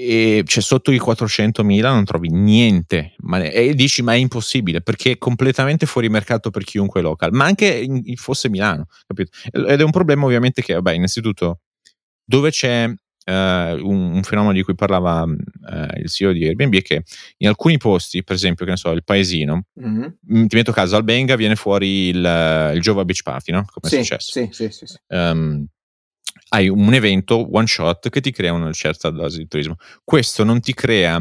e cioè sotto i 400.000 non trovi niente ma, e dici ma è impossibile perché è completamente fuori mercato per chiunque local ma anche in, in fosse Milano capito? ed è un problema ovviamente che vabbè innanzitutto dove c'è uh, un, un, fenomeno di cui parlava uh, il CEO di Airbnb è che in alcuni posti per esempio che ne so il paesino mm-hmm. ti metto caso al Benga viene fuori il, il Jova Beach Party no? come sì, è successo sì sì sì, sì. Um, hai un evento one shot che ti crea una certa dose di turismo. Questo non ti crea,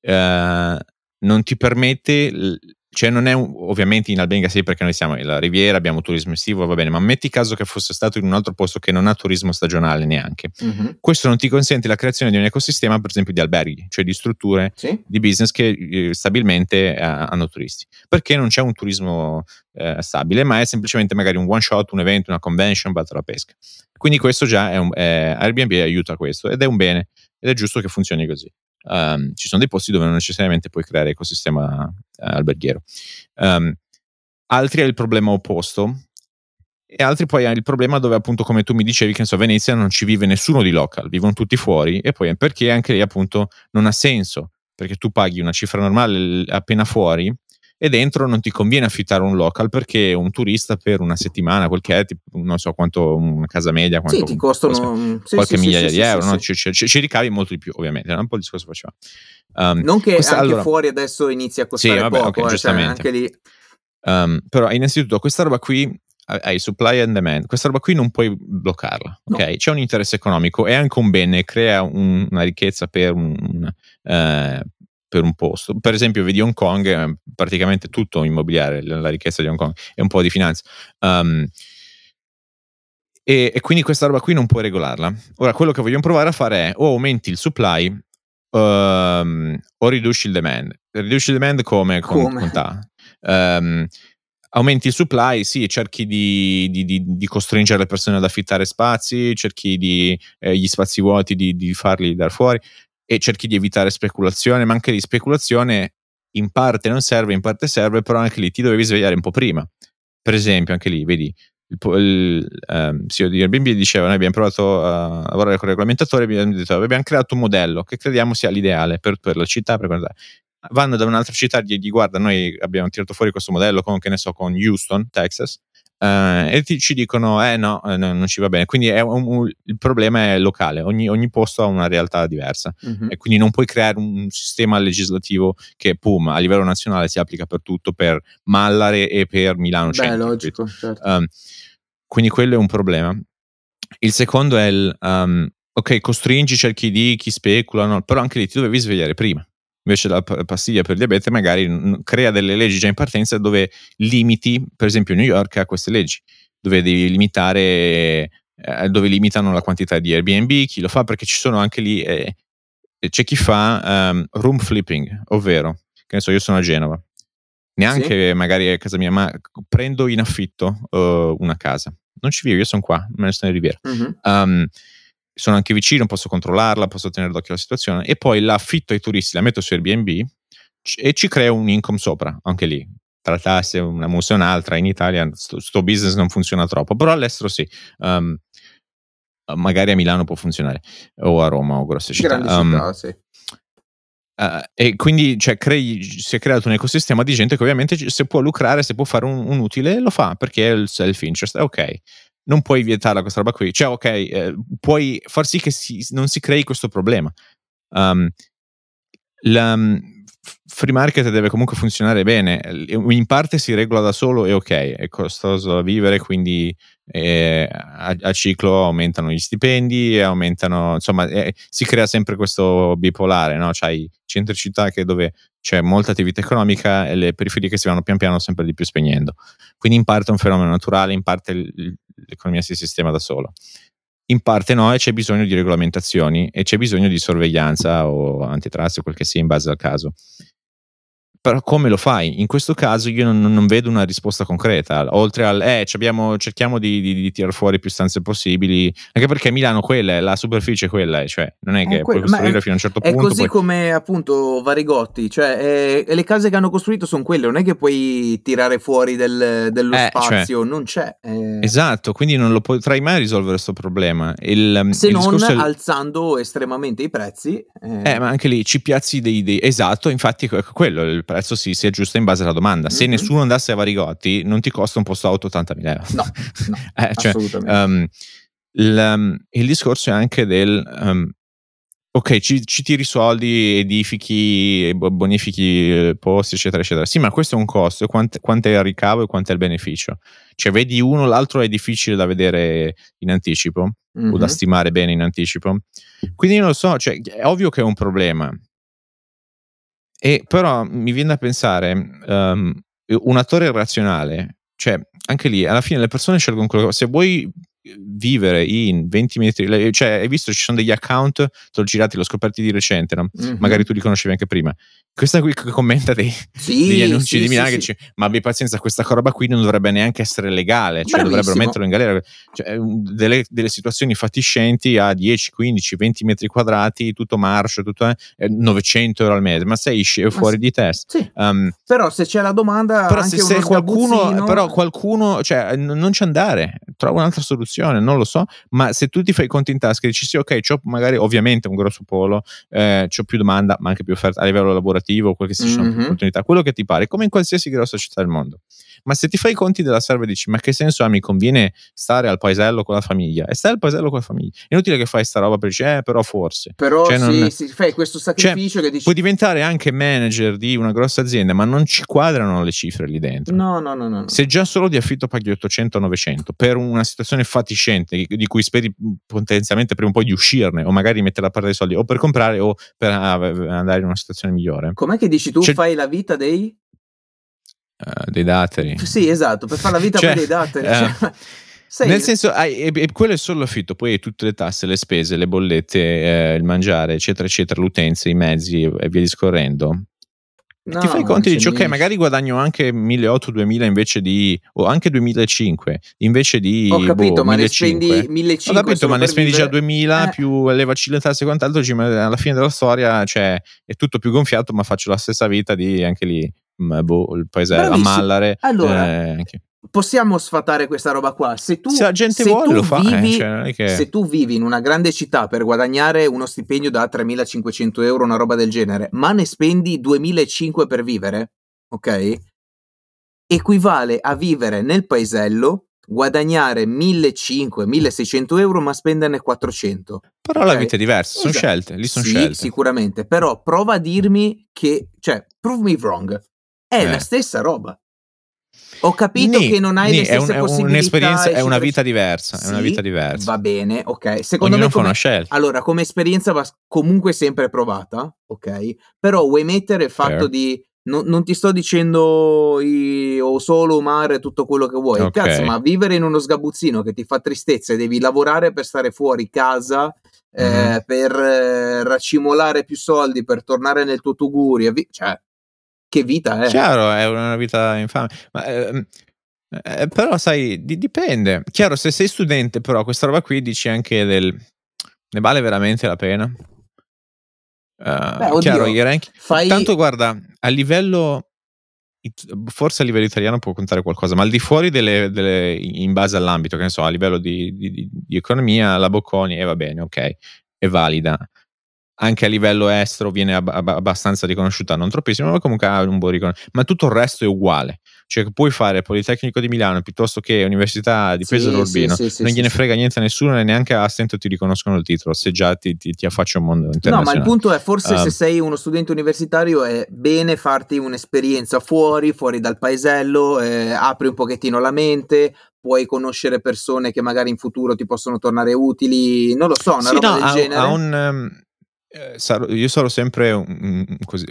eh, non ti permette, cioè non è un, ovviamente in Albenga sì perché noi siamo la Riviera, abbiamo turismo estivo, va bene, ma metti caso che fosse stato in un altro posto che non ha turismo stagionale neanche. Mm-hmm. Questo non ti consente la creazione di un ecosistema, per esempio, di alberghi, cioè di strutture sì. di business che eh, stabilmente eh, hanno turisti. Perché non c'è un turismo eh, stabile, ma è semplicemente magari un one shot, un evento, una convention, battere la pesca. Quindi questo già è un, è, Airbnb aiuta questo ed è un bene ed è giusto che funzioni così. Um, ci sono dei posti dove non necessariamente puoi creare ecosistema uh, alberghiero. Um, altri hai il problema opposto e altri poi hai il problema dove appunto come tu mi dicevi che so, Venezia non ci vive nessuno di local, vivono tutti fuori e poi perché anche lì appunto non ha senso perché tu paghi una cifra normale appena fuori e dentro non ti conviene affittare un local perché un turista per una settimana, quel che è, tipo, non so quanto una casa media, quanto, sì, ti costano sì, qualche sì, migliaia sì, di euro, no? ci, ci, ci, ricavi molto di più ovviamente, è un po' il discorso che facciamo. Um, non che questa, anche allora, fuori adesso inizia a costare vabbè, poco, okay, eh, cioè anche lì... Um, però innanzitutto questa roba qui hai supply and demand, questa roba qui non puoi bloccarla, no. ok? C'è un interesse economico, è anche un bene, crea un, una ricchezza per un, uh, per un posto. Per esempio, vedi Hong Kong, eh, praticamente tutto immobiliare, la ricchezza di Hong Kong è un po' di finanza. Um, e, e, quindi questa roba qui non puoi regolarla. Ora, quello che vogliamo provare a fare è o aumenti il supply um, o riduci il demand. Riduci il demand come? Con, come? Con um, aumenti il supply, sì, cerchi di, di, di, di, costringere le persone ad affittare spazi, cerchi di, eh, gli spazi vuoti di, farli dar fuori, e cerchi di evitare speculazione, ma anche di speculazione in parte non serve, in parte serve, però anche lì ti dovevi svegliare un po' prima. Per esempio, anche lì, vedi, il, il um, CEO di Airbnb diceva: Noi abbiamo provato a lavorare con il regolamentatore, abbiamo, detto, abbiamo creato un modello che crediamo sia l'ideale per, per la città. Per guardare. Vanno da un'altra città e gli guarda, noi abbiamo tirato fuori questo modello con, che ne so, con Houston, Texas, Uh, e ti, ci dicono eh no, eh, no, non ci va bene quindi un, un, il problema è locale ogni, ogni, posto ha una realtà diversa uh-huh. e quindi non puoi creare un sistema legislativo che pum a livello nazionale si applica per tutto per Mallare e per Milano Beh, centro, logico, certo. um, quindi quello è un problema il secondo è il um, ok costringi cerchi di chi specula no? però anche lì ti dovevi svegliare prima invece la pastiglia per il diabete magari crea delle leggi già in partenza dove limiti, per esempio New York ha queste leggi, dove devi limitare, eh, dove limitano la quantità di Airbnb, chi lo fa, perché ci sono anche lì, eh, c'è chi fa um, room flipping, ovvero, che ne so, io sono a Genova, neanche sì. magari a casa mia, ma prendo in affitto uh, una casa. Non ci vivo, io sono qua, me ne sto in Riviera. Mm-hmm. Um, sono anche vicino, posso controllarla, posso tenere d'occhio la situazione e poi la affitto ai turisti, la metto su Airbnb e ci creo un income sopra, anche lì. Tra tasse, una musa e un'altra, in Italia questo business non funziona troppo, però all'estero sì. Um, magari a Milano può funzionare, o a Roma o grosse città. Grandi um, città, sì. Uh, e quindi cioè, crei, si è creato un ecosistema di gente che ovviamente se può lucrare, se può fare un, un utile, lo fa perché è il self-interest. Ok, non puoi vietarla questa roba qui. Cioè, ok, eh, puoi far sì che si, non si crei questo problema. Um, la, free market deve comunque funzionare bene, in parte si regola da solo e ok, è costoso da vivere, quindi eh, a, a, ciclo aumentano gli stipendi, aumentano, insomma, eh, si crea sempre questo bipolare, no? C'hai centri città che dove c'è molta attività economica e le periferie che si vanno pian piano sempre di più spegnendo. Quindi in parte è un fenomeno naturale, in parte l'economia si sistema da solo. In parte no e c'è bisogno di regolamentazioni e c'è bisogno di sorveglianza o antitrust o quel che sia in base al caso però come lo fai? In questo caso io non, non vedo una risposta concreta, oltre al eh, abbiamo, cerchiamo di, di, di tirar fuori più stanze possibili, anche perché Milano quella è, la superficie quella è, cioè non è che que- puoi costruire fino a un certo è punto. È così poi... come appunto Varigotti, cioè eh, le case che hanno costruito sono quelle, non è che puoi tirare fuori del, dello eh, cioè spazio, cioè, non c'è. Eh. Esatto, quindi non lo potrai mai risolvere questo problema. Il, Se il non alzando estremamente i prezzi. Eh. eh. ma anche lì ci piazzi dei, dei... Esatto, infatti è quello il prezzo si, si aggiusta in base alla domanda. Se mm-hmm. nessuno andasse a Varigotti, non ti costa un posto auto 80.000 euro. No, no eh, cioè, assolutamente. Um, il, um, il, discorso è anche del um, ok, ci, ci, tiri soldi, edifichi, bonifichi eh, posti, eccetera, eccetera. Sì, ma questo è un costo, quanto, quanto, è il ricavo e quanto è il beneficio. Cioè, vedi uno, l'altro è difficile da vedere in anticipo mm-hmm. o da stimare bene in anticipo. Quindi non lo so, cioè, è ovvio che è un problema. E però mi viene da pensare, um, un attore razionale, cioè anche lì alla fine le persone scelgono quello che se vuoi vivere in 20 metri, cioè hai visto ci sono degli account, te l'ho girati, l'ho scoperti di recente, no? mm-hmm. magari tu li conoscevi anche prima. Questa qui che commenta dei, sì, degli annunci sì, di Milano sì, che dice ma abbi pazienza, questa roba qui non dovrebbe neanche essere legale, cioè Bravissimo. dovrebbero metterlo in galera. Cioè, delle, delle, situazioni fatiscenti a 10, 15, 20 metri quadrati, tutto marcio, tutto, eh, 900 euro al mese, ma sei fuori di testa. Um, però se c'è la domanda... Però se, se qualcuno, però qualcuno, cioè, non c'è andare, trova un'altra soluzione soluzione, non lo so, ma se tu ti fai conti in tasca e dici sì, ok, ho magari ovviamente un grosso polo, eh, ho più domanda, ma anche più offerta a livello lavorativo, quel che sia, mm-hmm. più opportunità, quello che ti pare, come in qualsiasi grossa città del mondo. Ma se ti fai i conti della serva e dici ma che senso ha, mi conviene stare al paesello con la famiglia? E stai al paesello con la famiglia. È inutile che fai sta roba per dire, eh, però forse. Però cioè, non... sì, fai questo cioè, sacrificio cioè, che dici... Puoi diventare anche manager di una grossa azienda, ma non ci quadrano le cifre lì dentro. No, no, no. no. Se già solo di affitto paghi 800-900 per una situazione fatiscente di cui speri potenzialmente prima o poi di uscirne o magari di mettere a parte dei soldi o per comprare o per andare in una situazione migliore. Com'è che dici tu cioè, fai la vita dei Uh, dei dateri. Sì, esatto, per fare la vita cioè, dei dateri. Uh, cioè, sei... Nel senso, hai, e, e quello è solo l'affitto, poi hai tutte le tasse, le spese, le bollette, eh, il mangiare, eccetera, eccetera, l'utenza, i mezzi e via discorrendo. No, ti fai i conti e dici, ok, magari guadagno anche 1.800-2.000 invece di, o anche 2.500 invece di. Ho capito, boh, ma 1.500. ne spendi 1.500. Ho capito, ma ne spendi già 2.000 eh. più le vaccine tasse e quant'altro. Alla fine della storia, cioè, è tutto più gonfiato, ma faccio la stessa vita di anche lì boh, il paese a Mallare. Allora, eh, possiamo sfatare questa roba qua. Se tu, se la gente se vuole, lo fa. Eh, vivi, eh, cioè, che... Se tu vivi in una grande città per guadagnare uno stipendio da 3.500 euro, una roba del genere, ma ne spendi 2.500 per vivere, ok? Equivale a vivere nel paesello guadagnare 1500-1600 euro ma spenderne 400 però okay? la vita è diversa sono esatto. scelte lì sono sì, scelte sicuramente però prova a dirmi che cioè prove me wrong è eh. la stessa roba. Ho capito Nì, che non hai Nì, le stesse è un, possibilità. Un'esperienza, è una vita diversa. Sì, è una vita diversa. Va bene, ok. Secondo Ognuno me, come, una scelta. allora, come esperienza va comunque sempre provata, ok? Però vuoi mettere il fatto Fair. di. No, non ti sto dicendo i, o solo mare tutto quello che vuoi, okay. cazzo, ma vivere in uno sgabuzzino che ti fa tristezza e devi lavorare per stare fuori casa, eh, per eh, racimolare più soldi, per tornare nel tuo tugurio, vi- cioè che vita è. Chiaro, è una vita infame. Ma, eh, eh, però, sai, di- dipende. Chiaro, se sei studente, però, questa roba qui dici anche del. Ne vale veramente la pena? Uh, Beh, oddio, chiaro, i rank... fai... Tanto guarda, a livello forse a livello italiano può contare qualcosa, ma al di fuori delle, delle in base all'ambito, che ne so, a livello di, di, di economia, la Bocconi, e eh, va bene, ok, è valida anche a livello estero viene ab- ab- abbastanza riconosciuta, non troppissimo, ma comunque ha un buon riconoscimento. Ma tutto il resto è uguale. cioè puoi fare Politecnico di Milano piuttosto che Università di Pesaro sì, Urbino, sì, sì, non gliene frega niente a nessuno e neanche a stento ti riconoscono il titolo, se già ti, ti, ti affaccia un mondo internazionale. No, ma il punto è forse um, se sei uno studente universitario è bene farti un'esperienza fuori, fuori dal paesello, eh, apri un pochettino la mente, puoi conoscere persone che magari in futuro ti possono tornare utili, non lo so, una roba no, del ha, genere. Ha un, um eh, sarò, io sarò sempre un, così,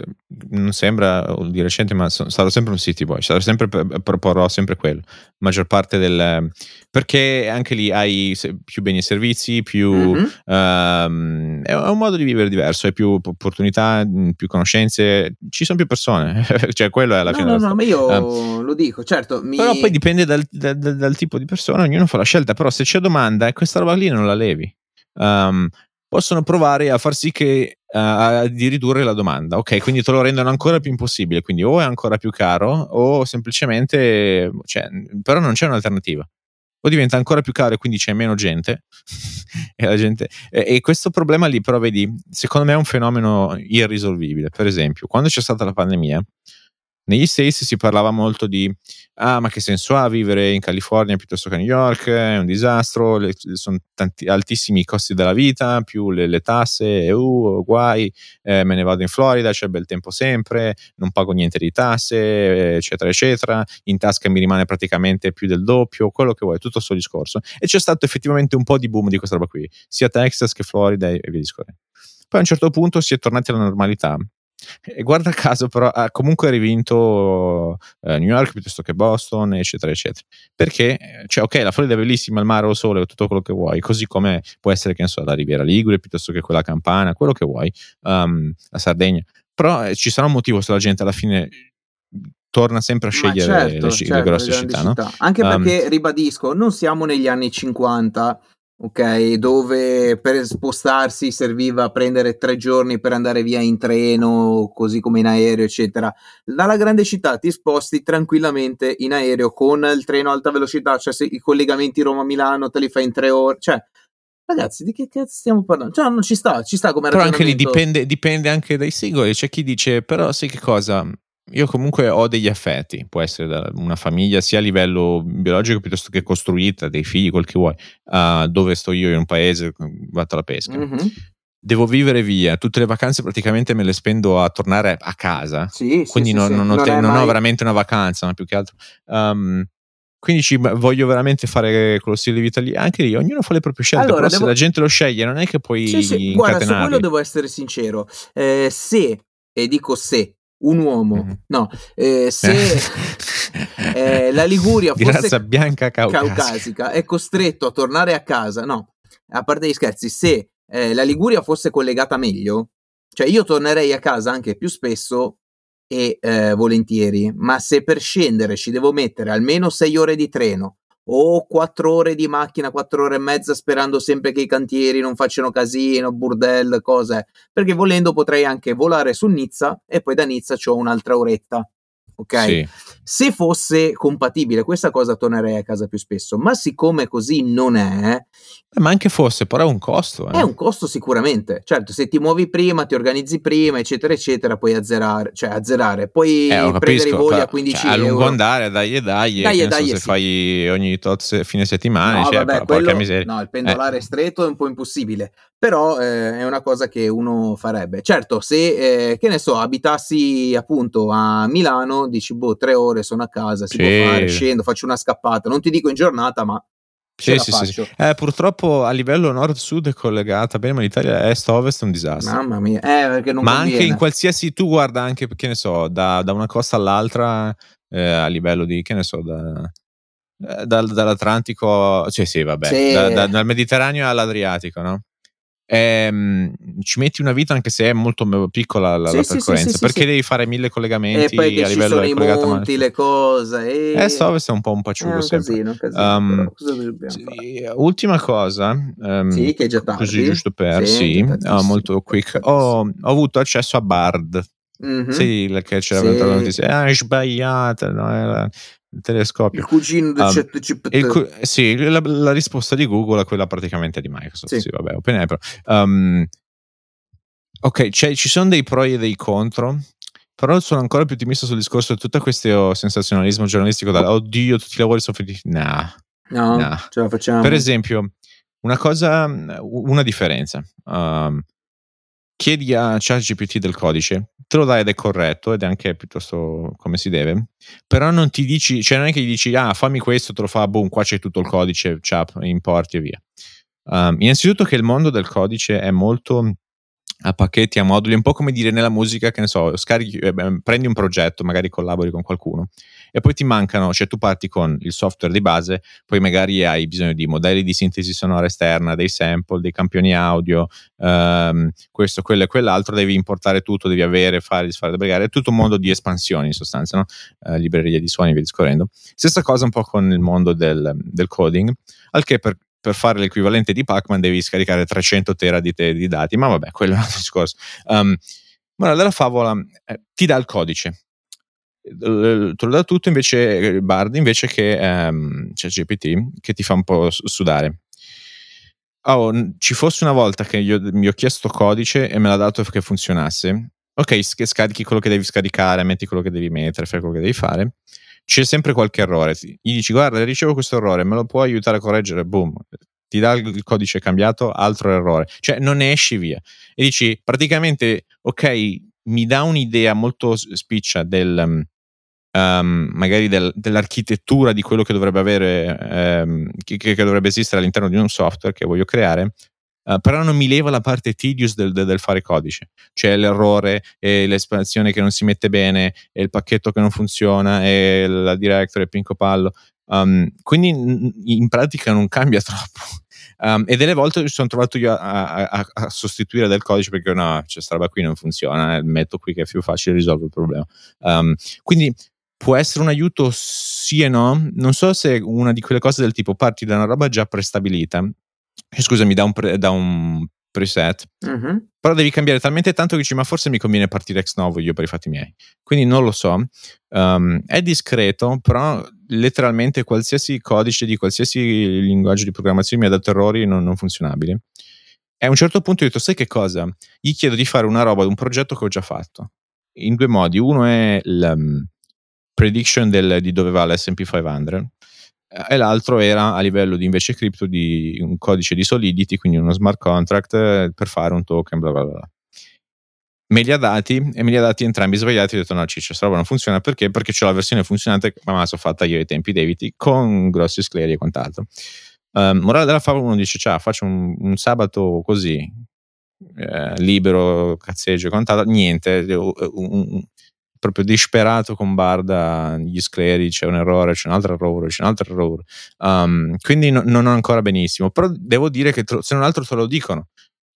non sembra di recente, ma sarò sempre un city boy, sarò sempre, proporrò sempre quello, maggior parte del... perché anche lì hai più beni e servizi, più... Mm-hmm. Um, è un modo di vivere diverso, hai più opportunità, più conoscenze, ci sono più persone, cioè quello è la no, fine. No, no, ma io um, lo dico, certo. Mi... Però poi dipende dal, dal, dal, dal, tipo di persona, ognuno fa la scelta, però se c'è domanda, questa roba lì non la levi. Um, possono provare a far sì che uh, di ridurre la domanda. Ok, quindi te lo rendono ancora più impossibile, quindi o è ancora più caro o semplicemente, cioè, però non c'è un'alternativa. O diventa ancora più caro e quindi c'è meno gente. e, gente e, e, questo problema lì, però, vedi, secondo me è un fenomeno irrisolvibile. Per esempio, quando c'è stata la pandemia, negli States si parlava molto di ah ma che senso ha vivere in California piuttosto che a New York, è un disastro, le, sono tanti, altissimi i costi della vita, più le, le tasse, uh, guai, eh, me ne vado in Florida, c'è bel tempo sempre, non pago niente di tasse, eccetera, eccetera, in tasca mi rimane praticamente più del doppio, quello che vuoi, tutto questo discorso. E c'è stato effettivamente un po' di boom di questa roba qui, sia Texas che Florida e via discorrendo. Poi a un certo punto si è tornati alla normalità e guarda caso, però, ha comunque rivinto eh, New York piuttosto che Boston, eccetera, eccetera. Perché, cioè, ok, la Florida è bellissima, il mare, lo sole, tutto quello che vuoi, così come può essere, che ne so, la Riviera Ligure piuttosto che quella Campana, quello che vuoi, um, la Sardegna. Però eh, ci sarà un motivo se la gente alla fine torna sempre a scegliere certo, le, certo, le, grosse città, città. No? Anche perché, um, ribadisco, non siamo negli anni 50 ok? Dove per spostarsi serviva prendere tre giorni per andare via in treno, così come in aereo, eccetera. Dalla grande città ti sposti tranquillamente in aereo con il treno a alta velocità, cioè se i collegamenti Roma-Milano te li fai in tre ore, cioè Ragazzi, di che cazzo stiamo parlando? Cioè, non ci sta, ci sta come Però anche lì dipende, dipende, anche dai singoli. C'è chi dice, però sai che cosa? Io comunque ho degli affetti, può essere da una famiglia sia a livello biologico piuttosto che costruita, dei figli, quel che vuoi, uh, dove sto io in un paese, vado alla pesca. Mm-hmm. Devo vivere via, tutte le vacanze praticamente me le spendo a tornare a casa, sì, quindi sì, non, sì, non, ho, te, non mai... ho, veramente una vacanza, ma più che altro. Um, quindi ci, voglio veramente fare quello stile di vita lì. Anche lì, ognuno fa le proprie scelte. Allora, però devo... se la gente lo sceglie, non è che puoi. Sì, sì. Guarda, su quello devo essere sincero. Eh, se, e dico se, un uomo, mm-hmm. no, eh, se eh, la Liguria fosse razza bianca caucasica. caucasica è costretto a tornare a casa, no, a parte gli scherzi, se eh, la Liguria fosse collegata meglio, cioè io tornerei a casa anche più spesso e eh, volentieri, ma se per scendere ci devo mettere almeno sei ore di treno, o quattro ore di macchina, quattro ore e mezza sperando sempre che i cantieri non facciano casino, burdel, cose. Perché volendo potrei anche volare su Nizza e poi da Nizza c'ho un'altra oretta. Ok? Sì. Se fosse compatibile, questa cosa tornerei a casa più spesso, ma siccome così non è, eh, ma anche fosse, però è un costo. Eh. È un costo sicuramente. Certo, se ti muovi prima, ti organizzi prima, eccetera, eccetera, puoi azzerare, cioè azzerare, puoi eh, prendere i voli a 15 cioè, euro. A lungo andare, dai e dai, dai, e dai se sì. fai ogni tot fine settimana, no, cioè, vabbè, quello, miseria. No, il pendolare eh. stretto è un po' impossibile, però eh, è una cosa che uno farebbe. Certo, se, eh, che ne so, abitassi appunto a Milano, dici, boh, tre ore sono a casa, si sì. può fare, scendo, faccio una scappata, non ti dico in giornata, ma sì, sì, sì. Eh, purtroppo a livello nord-sud è collegata bene, ma l'Italia est-ovest è un disastro. Mamma mia, eh, perché non ma conviene. anche in qualsiasi, tu guarda anche, che ne so, da, da una costa all'altra eh, a livello di, che ne so, da, eh, dal, dall'Atlantico, cioè sì, vabbè. Da, da, dal Mediterraneo all'Adriatico, no? Ehm, ci metti una vita anche se è molto piccola la, sì, la percorrenza sì, sì, perché devi fare mille collegamenti e poi a livello sono i monti, le cose e... eh so è un po' un paciugo è un casino, casino um, ultima cosa um, sì che è già tardi così giusto per sì, oh, molto quick. ho, ho, avuto accesso a Bard. Mm-hmm. sì che c'era sì. la notizia ah, è sbagliata no? Il telescopio. Il cugino del um, ChatGPT. Cu- sì, la, la, risposta di Google è quella praticamente di Microsoft. Sì, sì vabbè, OpenAI. Um, ok, ci sono dei pro e dei contro. Però sono ancora più ottimista sul discorso di tutto questo sensazionalismo giornalistico da oddio, tutti i lavori sono finiti. Nah, no, nah. ce la facciamo. Per esempio, una cosa, una differenza. Um, chiedi a ChatGPT del codice, te lo dai ed è corretto ed è anche piuttosto come si deve, però non ti dici, cioè non è che gli dici, ah fammi questo, te lo fa, boom, qua c'è tutto il codice, ciao, importi e via. Um, innanzitutto che il mondo del codice è molto a pacchetti, a moduli, un po' come dire nella musica, che ne so, scarichi, eh, prendi un progetto, magari collabori con qualcuno e poi ti mancano, cioè tu parti con il software di base, poi magari hai bisogno di modelli di sintesi sonora esterna, dei sample, dei campioni audio, ehm, questo, quello e quell'altro, devi importare tutto, devi avere, fare, disfare, debregare, è tutto un mondo di espansioni in sostanza, no? eh, librerie di suoni e via discorrendo. Stessa cosa un po' con il mondo del, del coding, al che per per fare l'equivalente di Pacman devi scaricare 300 tera di, te, di dati, ma vabbè, quello è un altro discorso. Um, Morale della favola eh, ti dà il codice, te lo dà tutto invece Bard invece che um, cioè GPT che ti fa un po' sudare. Oh, ci fosse una volta che io mi ho chiesto codice e me l'ha dato che funzionasse. Ok, scarichi quello che devi scaricare, metti quello che devi mettere, fai quello che devi fare c'è sempre qualche errore. Gli dici, guarda, ricevo questo errore, me lo puoi aiutare a correggere? Boom, ti dà il codice cambiato, altro errore. Cioè, non ne esci via. E dici, praticamente, ok, mi dà un'idea molto spiccia del... Um, magari del, dell'architettura di quello che dovrebbe avere, um, che, che, dovrebbe esistere all'interno di un software che voglio creare, Uh, però non mi leva la parte tedious del, del, del fare codice, cioè l'errore e l'espansione che non si mette bene, e il pacchetto che non funziona, e la directory e pinco pallo. Um, quindi in pratica non cambia troppo. Um, e delle volte mi sono trovato io a, a, a, sostituire del codice perché no, c'è questa roba qui non funziona, eh, metto qui che è più facile risolvere il problema. Um, quindi può essere un aiuto sì e no. Non so se una di quelle cose del tipo parti da una roba già prestabilita eh, scusami, da un, pre, da un preset, uh-huh. però devi cambiare talmente tanto che dici, ma forse mi conviene partire ex novo io per i fatti miei. Quindi non lo so. Um, è discreto, però letteralmente qualsiasi codice di qualsiasi linguaggio di programmazione mi ha dato errori non, non funzionabili. E a un certo punto ho detto, sai che cosa? Gli chiedo di fare una roba un progetto che ho già fatto. In due modi. Uno è il um, prediction del, di dove va l'SP 500 e l'altro era a livello di invece cripto di un codice di Solidity, quindi uno smart contract eh, per fare un token, bla bla bla. Me li ha dati e me li ha dati entrambi sbagliati. Ho detto: No, ciccio, questa roba non funziona perché? Perché c'è la versione funzionante, ma me sono fatta io ai tempi debiti con grossi scleri e quant'altro. Um, morale della favola: uno dice: Ciao, faccio un, un sabato così, eh, libero, cazzeggio e quant'altro. Niente, un, un, proprio disperato con Barda, gli scleri, c'è un errore, c'è un altro errore, c'è un altro errore. Um, quindi no, non ancora benissimo, però devo dire che se non altro te lo dicono.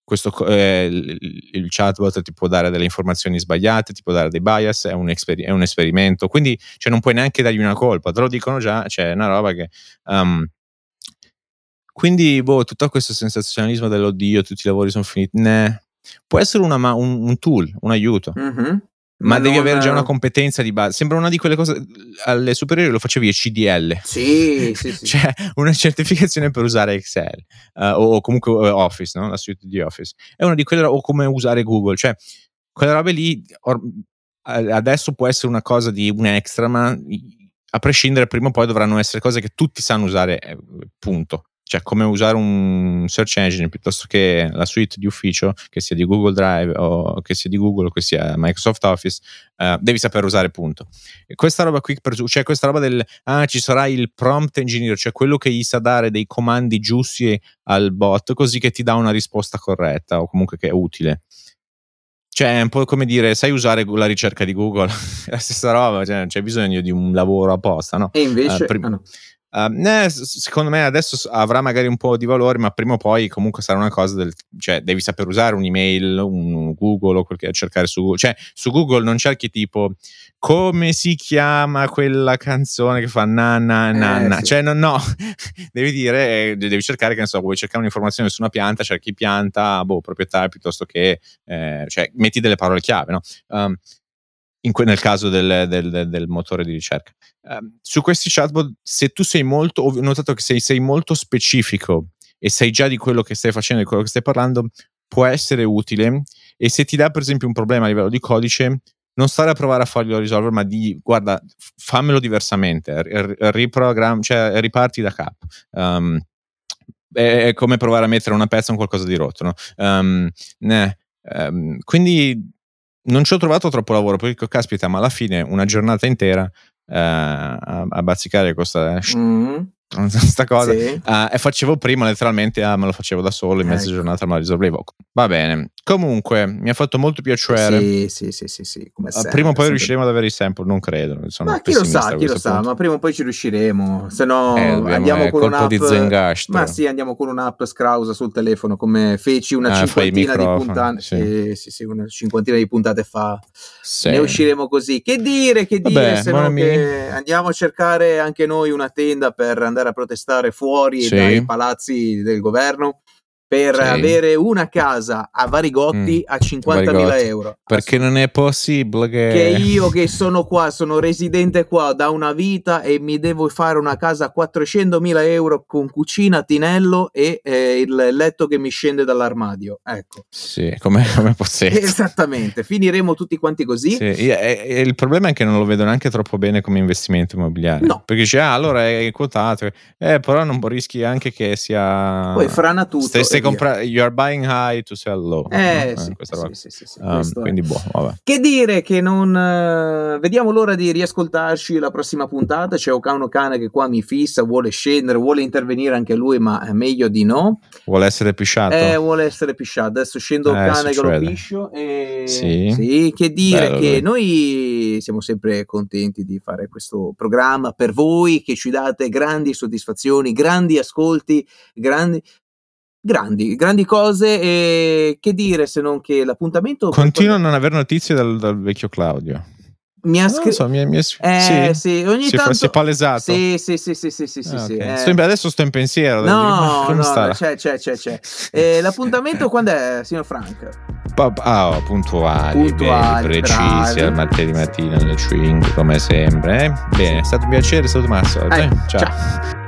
Questo, eh, il, il, chatbot ti può dare delle informazioni sbagliate, ti può dare dei bias, è un, esper- è un esperimento, quindi cioè, non puoi neanche dargli una colpa, te lo dicono già, c'è cioè, una roba che... Um, quindi, boh, tutto questo sensazionalismo dell'oddio, tutti i lavori sono finiti, ne, può essere una, un, un, tool, un aiuto. Mm-hmm. Ma, ma devi avere già una competenza di base. Sembra una di quelle cose. Alle superiori lo facevi a CDL. Sì, sì, sì. cioè, una certificazione per usare Excel uh, o comunque uh, Office, no? la suite di Office. È una di quelle. O come usare Google. Cioè, quelle robe lì. Or, adesso può essere una cosa di un extra, ma a prescindere, prima o poi dovranno essere cose che tutti sanno usare. Eh, punto cioè come usare un search engine piuttosto che la suite di ufficio, che sia di Google Drive o che sia di Google o che sia Microsoft Office, uh, devi saper usare punto. E questa roba qui, cioè questa roba del, ah ci sarà il prompt engineer, cioè quello che gli sa dare dei comandi giusti al bot così che ti dà una risposta corretta o comunque che è utile. Cioè, è un po' come dire, sai usare la ricerca di Google? la stessa roba, cioè, c'è bisogno di un lavoro apposta, no? E invece, uh, prim- ah no. Uh, eh, secondo me adesso avrà magari un po' di valore, ma prima o poi comunque sarà una cosa del cioè devi saper usare un'email, un Google o quel che cercare su Google. Cioè, su Google non cerchi tipo come si chiama quella canzone che fa na na na eh, na. Sì. Cioè, no, no. devi dire, eh, devi cercare che ne so, vuoi cercare un'informazione su una pianta, cerchi pianta, boh, proprietario piuttosto che eh, cioè metti delle parole chiave, no? Um, que- nel caso del, del, del, motore di ricerca. Um, su questi chatbot, se tu sei molto, ho notato che sei, sei molto specifico e sai già di quello che stai facendo, di quello che stai parlando, può essere utile. E se ti dà, per esempio, un problema a livello di codice, non stare a provare a farglielo risolvere, ma di guarda, fammelo diversamente, riprogram, cioè riparti da capo. Um, è, come provare a mettere una pezza in qualcosa di rotto. No? Um, um, quindi non ci ho trovato troppo lavoro perché caspita, ma alla fine una giornata intera uh, a, a bazzicare questa mm questa cosa sì. uh, e facevo prima letteralmente ah, me lo facevo da solo in mezza ecco. giornata me la risolvevo va bene comunque mi ha fatto molto piacere sì sì sì sì, sì come uh, prima o poi riusciremo ad avere i sample non credo Sono ma chi lo sa chi lo sa punto. ma prima o poi ci riusciremo se no eh, andiamo eh, con un'app di Zengast ma sì andiamo con un'app scrausa sul telefono come feci una ah, cinquantina di puntate sì. sì sì una cinquantina di puntate fa sì. ne usciremo così che dire che dire Vabbè, se no che andiamo a cercare anche noi una tenda per andare andare a protestare fuori sì. dai palazzi del governo per sì. avere una casa a Varigotti mm. a 50.000 euro. Perché non è possibile che... che... io che sono qua, sono residente qua da una vita e mi devo fare una casa a 400.000 euro con cucina, tinello e eh, il letto che mi scende dall'armadio. Ecco. Sì, come, come possibile. Esattamente, finiremo tutti quanti così. Sì. E, e il problema è che non lo vedo neanche troppo bene come investimento immobiliare. No. Perché dice, ah, allora è quotato, eh, però non rischi anche che sia... Poi frana tutto. Stesse stai comprando, you are buying high to sell low. Eh, no? sì, sì, sì, sì, sì, um, quindi boh, vabbè. Che dire che non... Uh, vediamo l'ora di riascoltarci la prossima puntata. C'è Okano Cane che qua mi fissa, vuole scendere, vuole intervenire anche lui, ma è meglio di no. Vuole essere pisciato. Eh, vuole essere pisciato. Adesso scendo eh, Cane che lo piscio. E... Sì. sì. che dire Bello, che lui. noi siamo sempre contenti di fare questo programma per voi che ci date grandi soddisfazioni, grandi ascolti, grandi grandi, grandi cose e che dire se non che l'appuntamento... Continuo a non avere notizie dal, dal vecchio Claudio. Mi ha scritto. So, mi, mi eh, sì, sì, ogni si, tanto. Si è palesato. Sì, sì, sì, sì, sì, sì, ah, sì okay. eh. sto in, adesso sto in pensiero. No, no, no, c'è, c'è, c'è, c'è. Eh, l'appuntamento quando è, signor Frank? Ah, oh, puntuali, puntuali bene, precisi, al martedì mattina alle 5 come sempre. Eh? Bene, è stato un piacere, è stato Mazzo. Eh, ciao. ciao.